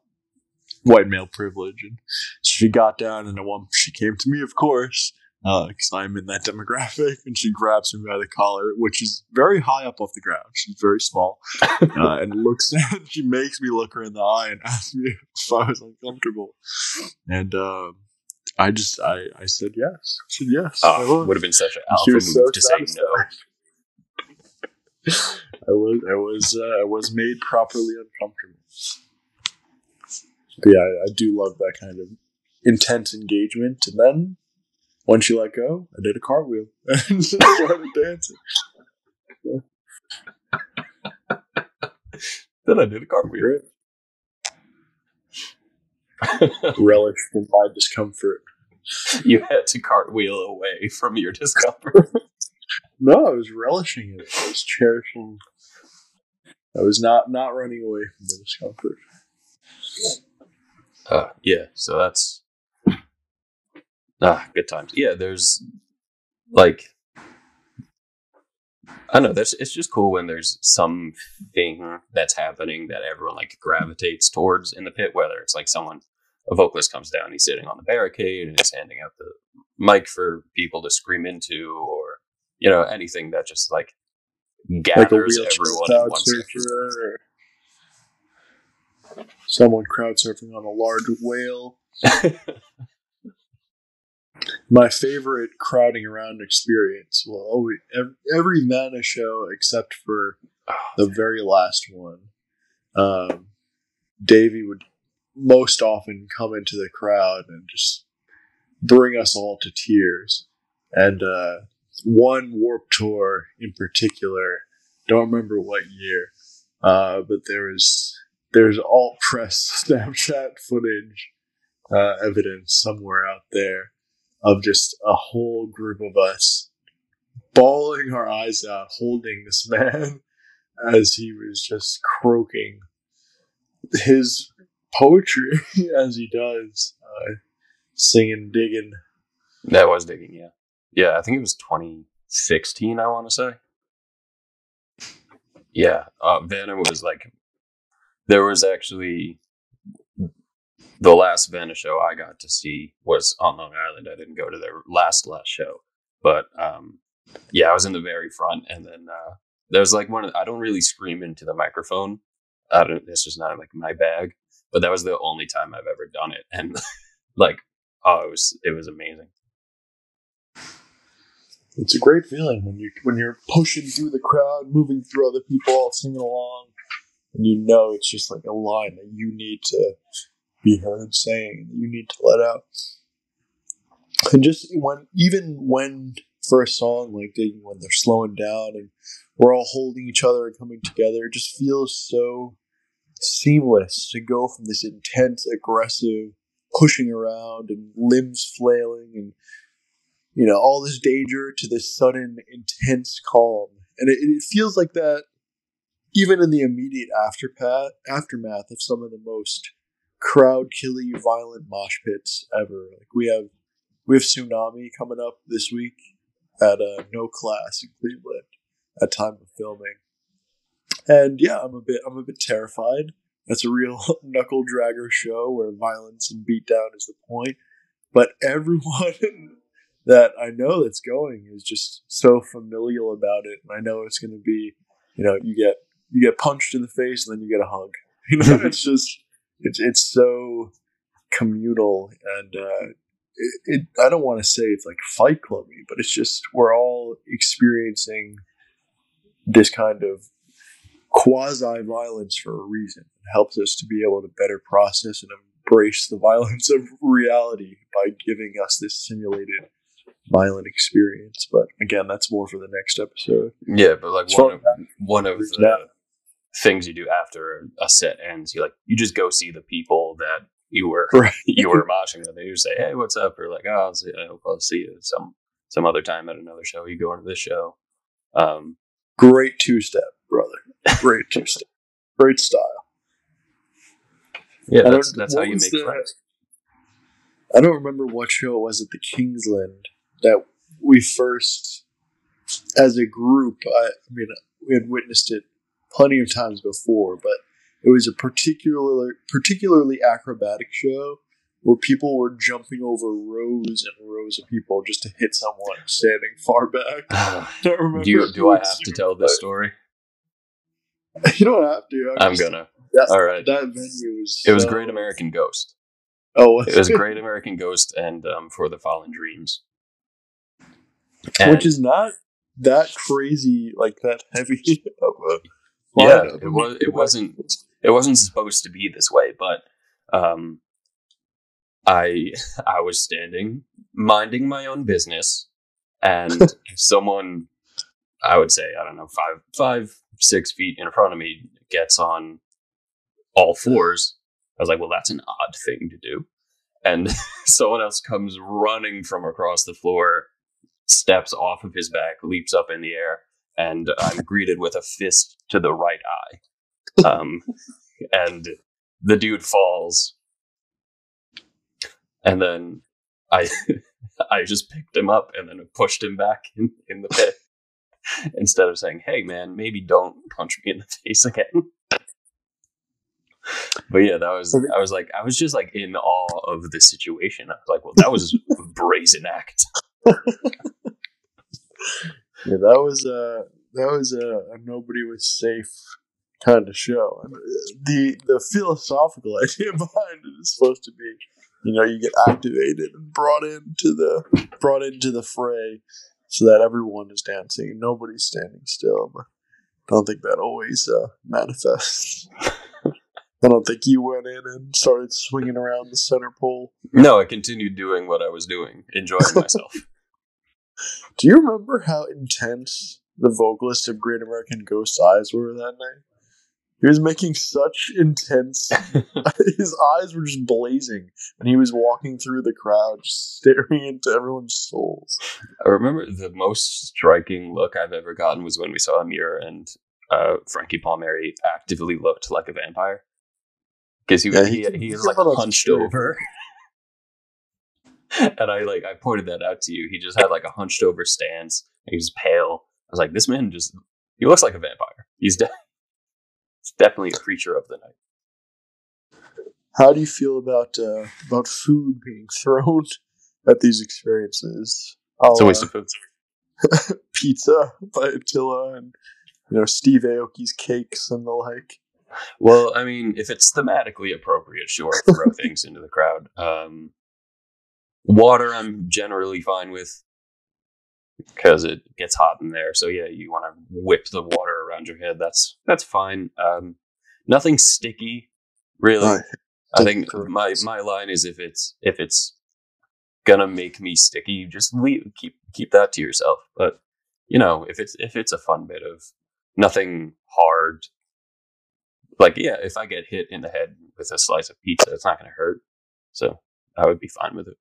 white male privilege, and she got down and at one she came to me, of course, because I'm in that <laughs> demographic, and she grabs me by the collar, which is very high up off the ground. She's very small, uh, and looks <laughs> and she makes me look her in the eye and <laughs> ask me if I was uncomfortable, and. Um, I just I, I said yes. I said yes. I Oh, would have been such an She alpha move so to say no. I was I was uh, I was made properly uncomfortable. But yeah, I, I do love that kind of intense engagement. And then once you let go, I did a cartwheel <laughs> and started dancing. Then I did a cartwheel. <laughs> Relished in my discomfort. you had to cartwheel away from your discomfort. <laughs> No, I was relishing it. I was cherishing. I was not not running away from the discomfort. Uh, yeah, so that's ah good times. Yeah, there's like I don't know. There's it's just cool when there's something that's happening that everyone like gravitates towards in the pit. Whether it's like someone a vocalist comes down, he's sitting on the barricade and he's handing out the mic for people to scream into, or you know anything that just like Like a gathers wheelchair everyone in crowd one surfer. Someone crowd surfing on a large whale. <laughs> My favorite crowding around experience will always every, Vanna show except for the very last one. Um, Davey would most often come into the crowd and just bring us all to tears. And uh, one Warp Tour in particular, don't remember what year, Uh, but there is there's alt press <laughs> Snapchat footage uh, evidence somewhere out there of just a whole group of us bawling our eyes out, holding this <laughs> man as he was just croaking his poetry <laughs> as he does, uh, singing, digging. That was digging, yeah. Yeah, I think it was 2016, I want to say. Yeah, uh, Vanna was like, there was actually the last Vanna show I got to see was on Long Island. I didn't go to their last last show, but um, yeah, I was in the very front, and then uh, there was like one. Of, I don't really scream into the microphone. I don't. It's just not like my bag. But that was the only time I've ever done it, and <laughs> like, oh, it was it was amazing. It's a great feeling when you when you're pushing through the crowd, moving through other people, all singing along, and you know it's just like a line that you need to be heard saying, you need to let out. And just when even when for a song like when they're slowing down and we're all holding each other and coming together, it just feels so seamless to go from this intense, aggressive pushing around and limbs flailing and you know all this danger to this sudden intense calm and it, it feels like that even in the immediate aftermath aftermath of some of the most crowd killing violent mosh pits ever. Like we have we have Sunami coming up this week at uh, no class in cleveland at time of filming. And yeah i'm a bit i'm a bit terrified. That's a real <laughs> knuckle dragger show where violence and beatdown is the point. But everyone <laughs> that I know that's going is just so familial about it, and I know it's going to be, you know, you get you get punched in the face and then you get a hug. <laughs> You know, it's just it's it's so communal and uh, it, it, I don't want to say it's like Fight Clubby, but it's just we're all experiencing this kind of quasi violence for a reason. It helps us to be able to better process and embrace the violence of reality by giving us this simulated violent experience. But again, that's more for the next episode. Yeah, but like one of, one of the things you do after a set ends, you like you just go see the people that you were <laughs> right. you were moshing with. You say, "Hey, what's up?" Or like, "Oh, I'll see, I hope I'll see you some some other time at another show." You go into this show. Um, Great two step, brother. Great two step. <laughs> Great style. Yeah, that's that's how you make the, friends. I don't remember what show it was at the Kingsland that we first, as a group, I, I mean, we had witnessed it plenty of times before, but it was a particularly particularly acrobatic show where people were jumping over rows and rows of people just to hit someone standing far back. <sighs> do you, do I have to tell this story? <laughs> You don't have to. I'm, I'm gonna. All right. That venue was. It was Great American Ghost. Oh, it was Great American Ghost and um, For the Fallen Dreams. And Which is not that crazy, like that heavy <laughs> of a. Yeah, it was. It wasn't. It wasn't supposed to be this way, but um, I <laughs> I was standing minding my own business, and <laughs> someone, I would say, I don't know, five five six feet in front of me gets on all fours. I was like, well, that's an odd thing to do. And <laughs> someone else comes running from across the floor steps off of his back, leaps up in the air, and I'm greeted with a fist to the right eye. <laughs> Um, and the dude falls, and then I <laughs> I just picked him up and then pushed him back in, in the pit <laughs> instead of saying, "Hey, man, maybe don't punch me in the face again." but yeah, that was I was like I was just like in awe of the situation. I was like, well, that was a brazen act yeah, that was a that was a, a, nobody was safe kind of show. the the philosophical <laughs> idea behind it is supposed to be, you know, you get activated and brought into the brought into the fray, so that everyone is dancing and nobody's standing still. But I don't think that always uh, manifests. I don't think you went in and started swinging around the center pole. No, I continued doing what I was doing, enjoying myself. Do you remember how intense the vocalist of Great American Ghost Eyes were that night? He was making such intense. <laughs> <laughs> his eyes were just blazing, and he was walking through the crowd, staring into everyone's souls. I remember the most striking look I've ever gotten was when we saw Emmure and uh, Frankie Palmieri actively looked like a vampire because he Yeah, he, he- he, he's was like hunched over. <laughs> and I like I pointed that out to you. He just had like a hunched over stance. He was pale. I was like, this man just he looks like a vampire. He's, de- <laughs> he's definitely a creature of the night. How do you feel about uh, about food being <laughs> thrown at these experiences? It's a I'll, waste uh, of food. pizza by Attila and you know Steve Aoki's cakes and the like. Well, I mean, if it's thematically appropriate, sure, throw things into the crowd. Um, water, I'm generally fine with because it gets hot in there. So yeah, you want to whip the water around your head. That's that's fine. Um, nothing sticky, really. Right. I think my my line is if it's if it's gonna make me sticky, just leave keep keep that to yourself. But you know, if it's if it's a fun bit of nothing hard, like yeah, if I get hit in the head with a slice of pizza, it's not gonna hurt. So I would be fine with it.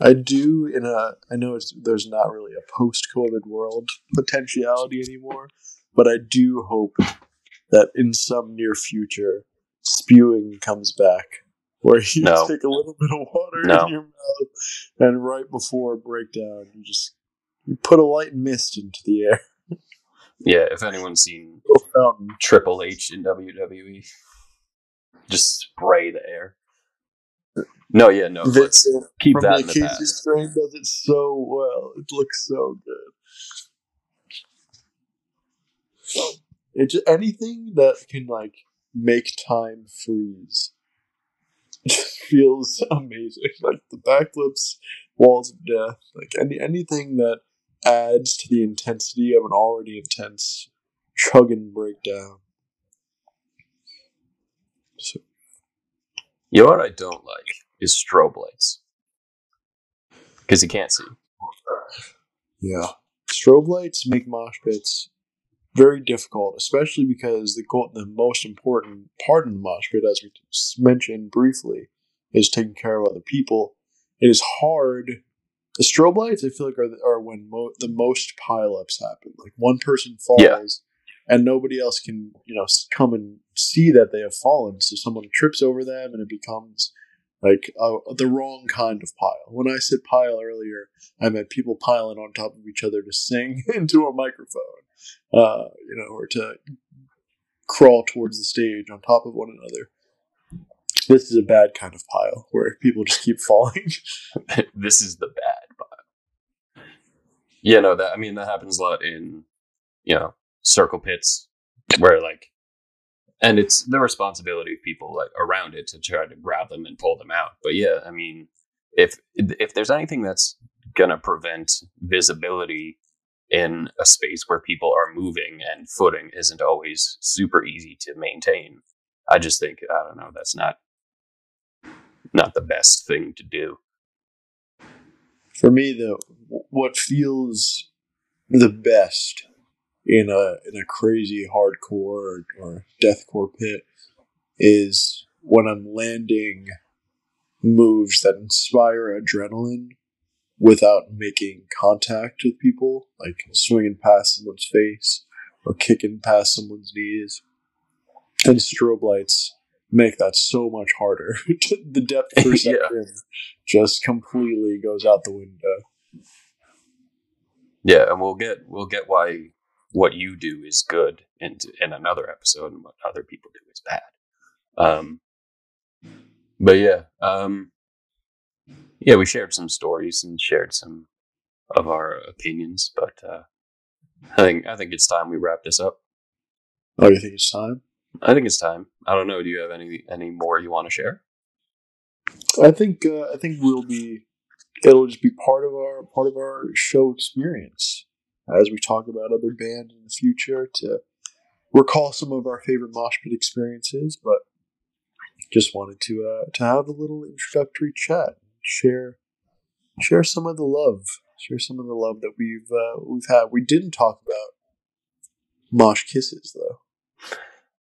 I do in a I know it's there's not really a post COVID world potentiality anymore, but I do hope that in some near future spewing comes back where you No. take a little bit of water No. in your mouth and right before breakdown you just you put a light mist into the air. Yeah, if anyone's seen Triple H in WWE, just spray the air. No, yeah, no. Let's keep from that in the the Acacia past. strain does it so well. It looks so good. It just, anything that can like make time freeze just <laughs> feels amazing. Like the backflips, walls of death, like any anything that adds to the intensity of an already intense chugging breakdown. So You know what I don't like is strobe lights because you can't see. Yeah. Strobe lights make mosh pits very difficult, especially because the the most important part in the mosh pit, as we mentioned briefly, is taking care of other people. It is hard. The strobe lights, I feel like, are, are when mo- the most pileups happen. Like one person falls, Yeah. and nobody else can, you know, come and see that they have fallen. So someone trips over them, and it becomes like uh, the wrong kind of pile. When I said pile earlier, I meant people piling on top of each other to sing <laughs> into a microphone, uh, you know, or to crawl towards the stage on top of one another. This is a bad kind of pile where people just keep falling. <laughs> <laughs> this is the bad part. Yeah, no, that I mean that happens a lot in you know circle pits where like, and it's the responsibility of people like around it to try to grab them and pull them out. But yeah, I mean, if if there's anything that's gonna prevent visibility in a space where people are moving and footing isn't always super easy to maintain, I just think I don't know that's not not the best thing to do. For me, the what feels the best in a in a crazy hardcore or, or deathcore pit is when I'm landing moves that inspire adrenaline without making contact with people, like swinging past someone's face or kicking past someone's knees. And strobe lights make that so much harder. <laughs> the depth <laughs> Yeah. perception just completely goes out the window. Yeah, and we'll get we'll get why what you do is good in in another episode, and what other people do is bad. Um, but yeah, um, yeah, we shared some stories and shared some of our opinions, but uh, I think I think it's time we wrap this up. Oh, you think it's time? I think it's time. I don't know. Do you have any any more you want to share? I think uh, I think we'll be. It'll just be part of our part of our show experience as we talk about other bands in the future to recall some of our favorite mosh pit experiences. But just wanted to uh, to have a little introductory chat, share share some of the love, share some of the love that we've uh, we've had. We didn't talk about mosh kisses though.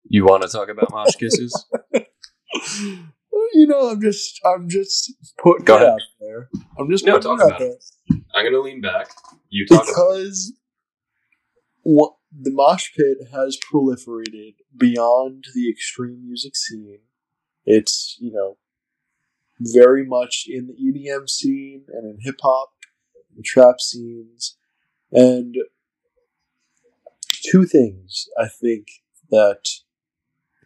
You want to talk about mosh kisses? <laughs> you know, I'm just, I'm just putting Go it ahead. out there. I'm just No, putting talk it out about there it. I'm gonna lean back. You talk because what the mosh pit has proliferated beyond the extreme music scene. It's you know very much in the EDM scene and in hip hop, and trap scenes, and two things I think that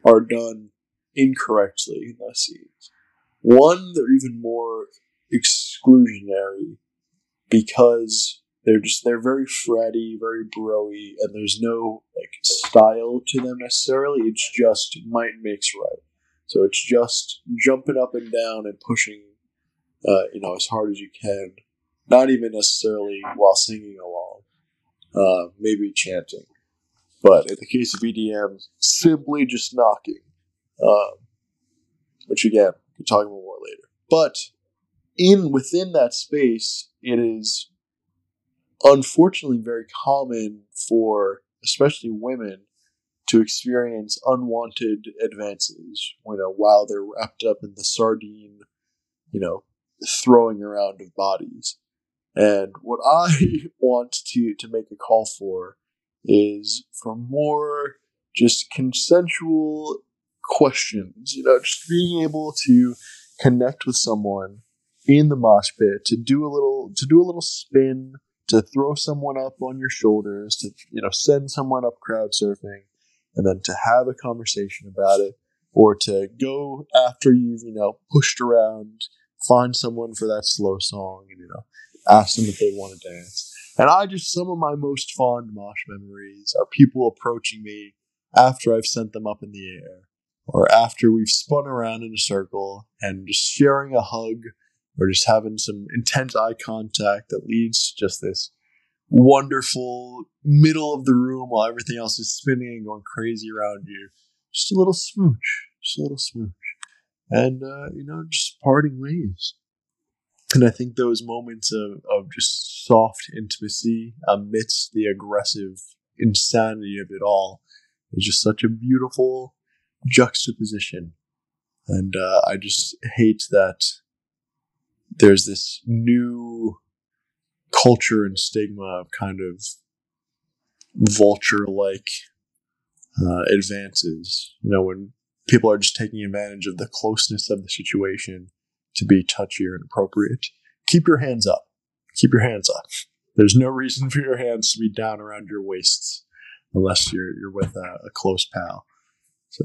are done incorrectly in those scenes. One, they're even more exclusionary because they're just they're very fretty, very broy, and there's no like style to them necessarily. It's just might makes right. So it's just jumping up and down and pushing, uh, you know, as hard as you can. Not even necessarily while singing along, uh, maybe chanting, but in the case of EDM, simply just knocking. Um, which again, we'll talk about more later. But in within that space, it is unfortunately very common for especially women to experience unwanted advances you know while they're wrapped up in the sardine you know throwing around of bodies. And what i <laughs> want to to make a call for is for more just consensual questions you know just being able to connect with someone in the mosh pit to do a little to do a little spin to throw someone up on your shoulders to you know send someone up crowd surfing and then to have a conversation about it or to go after you've you know pushed around find someone for that slow song and you know ask them if they want to dance. And i just some of my most fond mosh memories are people approaching me after i've sent them up in the air or after we've spun around in a circle and just sharing a hug or just having some intense eye contact that leads to just this wonderful middle of the room while everything else is spinning and going crazy around you. Just a little smooch, just a little smooch, and uh, you know, just parting ways. And I think those moments of, of just soft intimacy amidst the aggressive insanity of it all is just such a beautiful juxtaposition. And uh, I just hate that there's this new culture and stigma of kind of vulture like uh, advances. You know, when people are just taking advantage of the closeness of the situation to be touchy or inappropriate. Keep your hands up. Keep your hands up. There's no reason for your hands to be down around your waists unless you're you're with a, a close pal. So,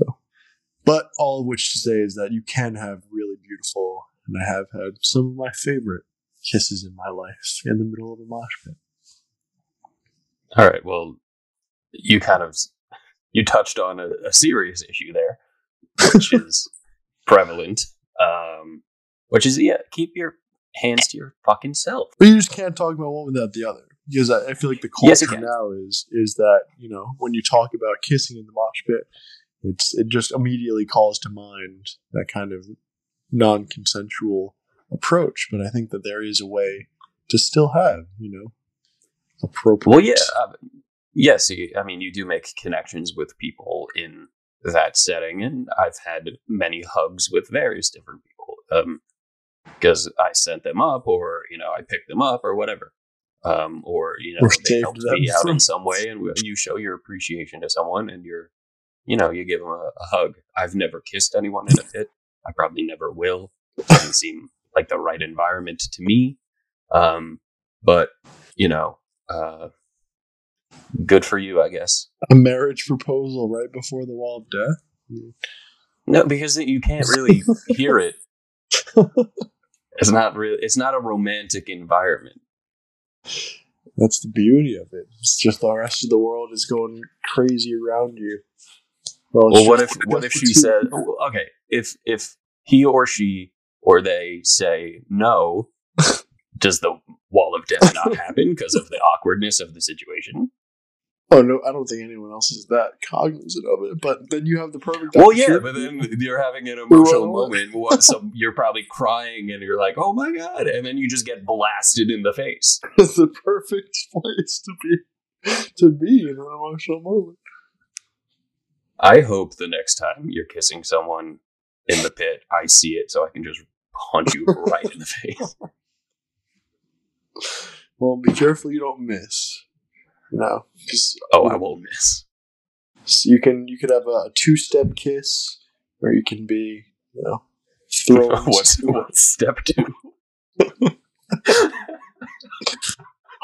but all of which to say is that you can have really beautiful, and I have had some of my favorite kisses in my life in the middle of a mosh pit. All right. Well, you kind of you touched on a, a serious issue there, which <laughs> is prevalent. Um, which is yeah, keep your hands to your fucking self. But you just can't talk about one without the other. Because I, I feel like the culture Yes, now is is that you know when you talk about kissing in the mosh pit, it's it just immediately calls to mind that kind of non-consensual approach. But I think that there is a way to still have you know appropriate. Well, yeah, uh, yes. I mean, you do make connections with people in that setting, and I've had many hugs with various different people um, because I sent them up, or you know, I picked them up, or whatever, um, or you know, Or they helped them me out in some way, and you show your appreciation to someone, and you're, you know, you give them a, a hug. I've never kissed anyone in a pit. I probably never will. It doesn't <laughs> seem like the right environment to me. Um, but you know, uh, good for you, I guess. a marriage proposal right before the wall of death. No, because you can't really hear it. <laughs> It's not really. It's not a romantic environment. That's the beauty of it. It's just the rest of the world is going crazy around you. It's Well, what if what if she two said, oh, okay, if if he or she or they say no, does the wall of death not <laughs> happen because of the awkwardness of the situation? Oh no, I don't think anyone else is that cognizant of it. But then you have the perfect. Well, yeah, but then you're having an emotional moment. <laughs> What, so you're probably crying, and you're like, "Oh my god!" And then you just get blasted in the face. <laughs> it's the perfect place to be to be in an emotional moment. I hope the next time you're kissing someone in the pit, I see it so I can just punch you right in the <laughs> face. Well, be careful you don't miss. You know, because Oh, I won't miss. you can you could have a two step kiss, or you can be you know thrown. <laughs> what's what's step two? <laughs>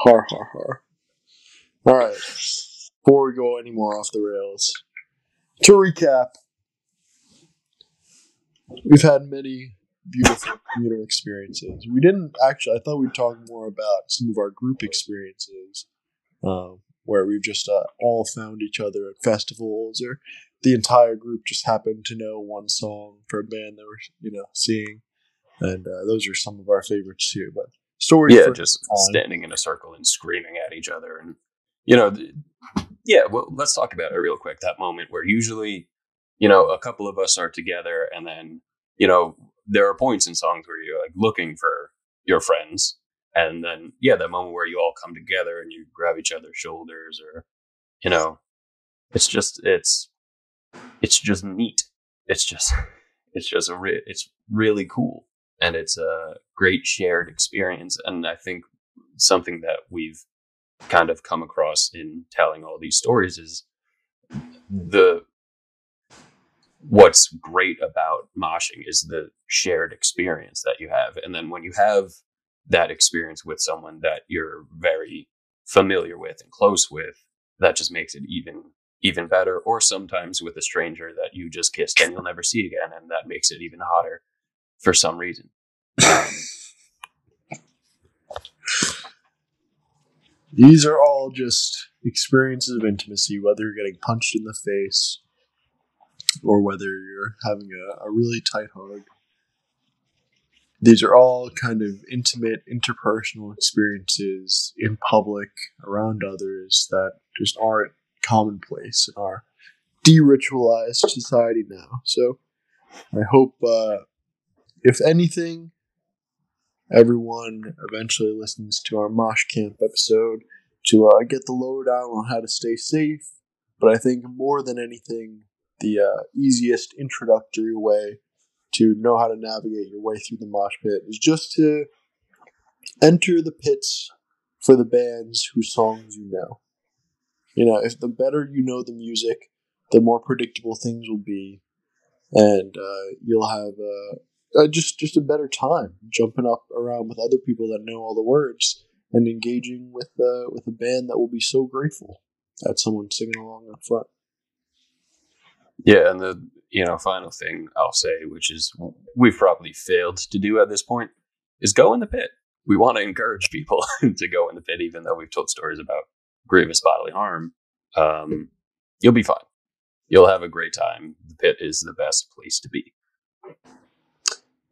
Har har har. All right. Before we go any more off the rails, to recap, we've had many beautiful communal experiences. We didn't actually. I thought we'd talk more about some of our group experiences, um, where we've just uh, all found each other at festivals, or the entire group just happened to know one song for a band that we're you know seeing, and uh, those are some of our favorites too. But stories, Yeah, just standing in a circle and screaming at each other, and you know, th- yeah. Well, let's talk about it real quick. That moment where usually, you know, a couple of us are together, and then you know, there are points in songs where you're like looking for your friends, and then yeah, that moment where you all come together and you grab each other's shoulders, or you know, it's just it's it's just neat. It's just <laughs> it's just a re- it's really cool and it's a great shared experience and i think something that we've kind of come across in telling all these stories is the what's great about moshing is the shared experience that you have. And then when you have that experience with someone that you're very familiar with and close with that just makes it even even better. Or sometimes with a stranger that you just kissed and you'll never see again and that makes it even hotter for some reason <laughs> um, These are all just experiences of intimacy, whether you're getting punched in the face or whether you're having a, a really tight hug. These are all kind of intimate, interpersonal experiences in public, around others, that just aren't commonplace in our de ritualized society now. So I hope, uh, if anything, everyone eventually listens to our Mosh Camp episode to uh, get the lowdown on how to stay safe. But I think more than anything, the uh, easiest introductory way to know how to navigate your way through the mosh pit is just to enter the pits for the bands whose songs you know. You know, if the better you know the music, the more predictable things will be, and uh, you'll have uh, uh, just just a better time jumping up around with other people that know all the words and engaging with uh, with a band that will be so grateful that someone's singing along up front. Yeah, and the you know final thing I'll say, which is we've probably failed to do at this point, is go in the pit. We want to encourage people <laughs> to go in the pit, even though we've told stories about grievous bodily harm. Um, you'll be fine. You'll have a great time. The pit is the best place to be.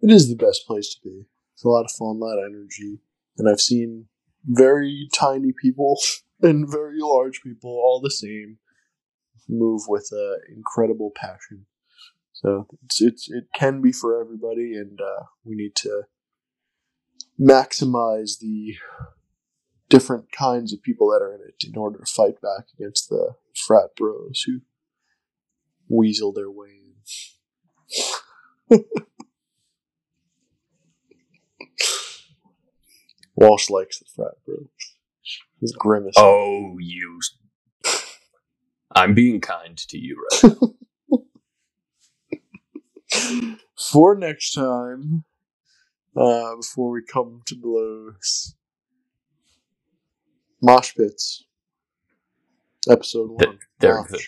It is the best place to be. It's a lot of fun, a lot of energy, and I've seen very tiny people <laughs> and very large people all the same move with uh, incredible passion. So it's, it's it can be for everybody, and uh, we need to maximize the different kinds of people that are in it in order to fight back against the frat bros who weasel their way in. <laughs> Walsh likes the frat bros. His grimace. Oh, you! I'm being kind to you, right? <laughs> For next time, uh, before we come to blows, Mosh Pits, episode Th- one. They're Mosh. good.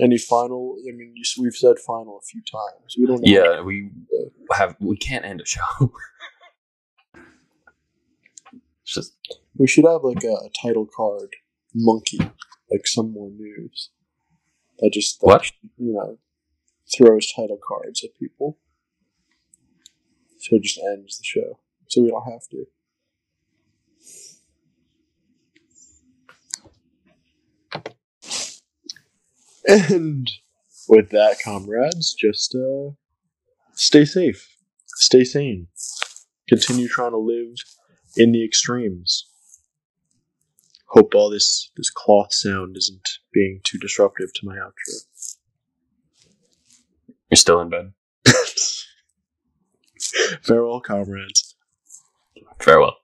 Any final? I mean, you, we've said final a few times. We don't. Yeah, we have. We can't end a show. <laughs> it's just We should have like a, a title card monkey, like some more news. That just that, What? you know throws title cards at people. So it just ends the show, so we don't have to. And with that, comrades, just uh, stay safe, stay sane, continue trying to live in the extremes. Hope all this this cloth sound isn't being too disruptive to my outro. You're still in bed. <laughs> Farewell, comrades. Farewell.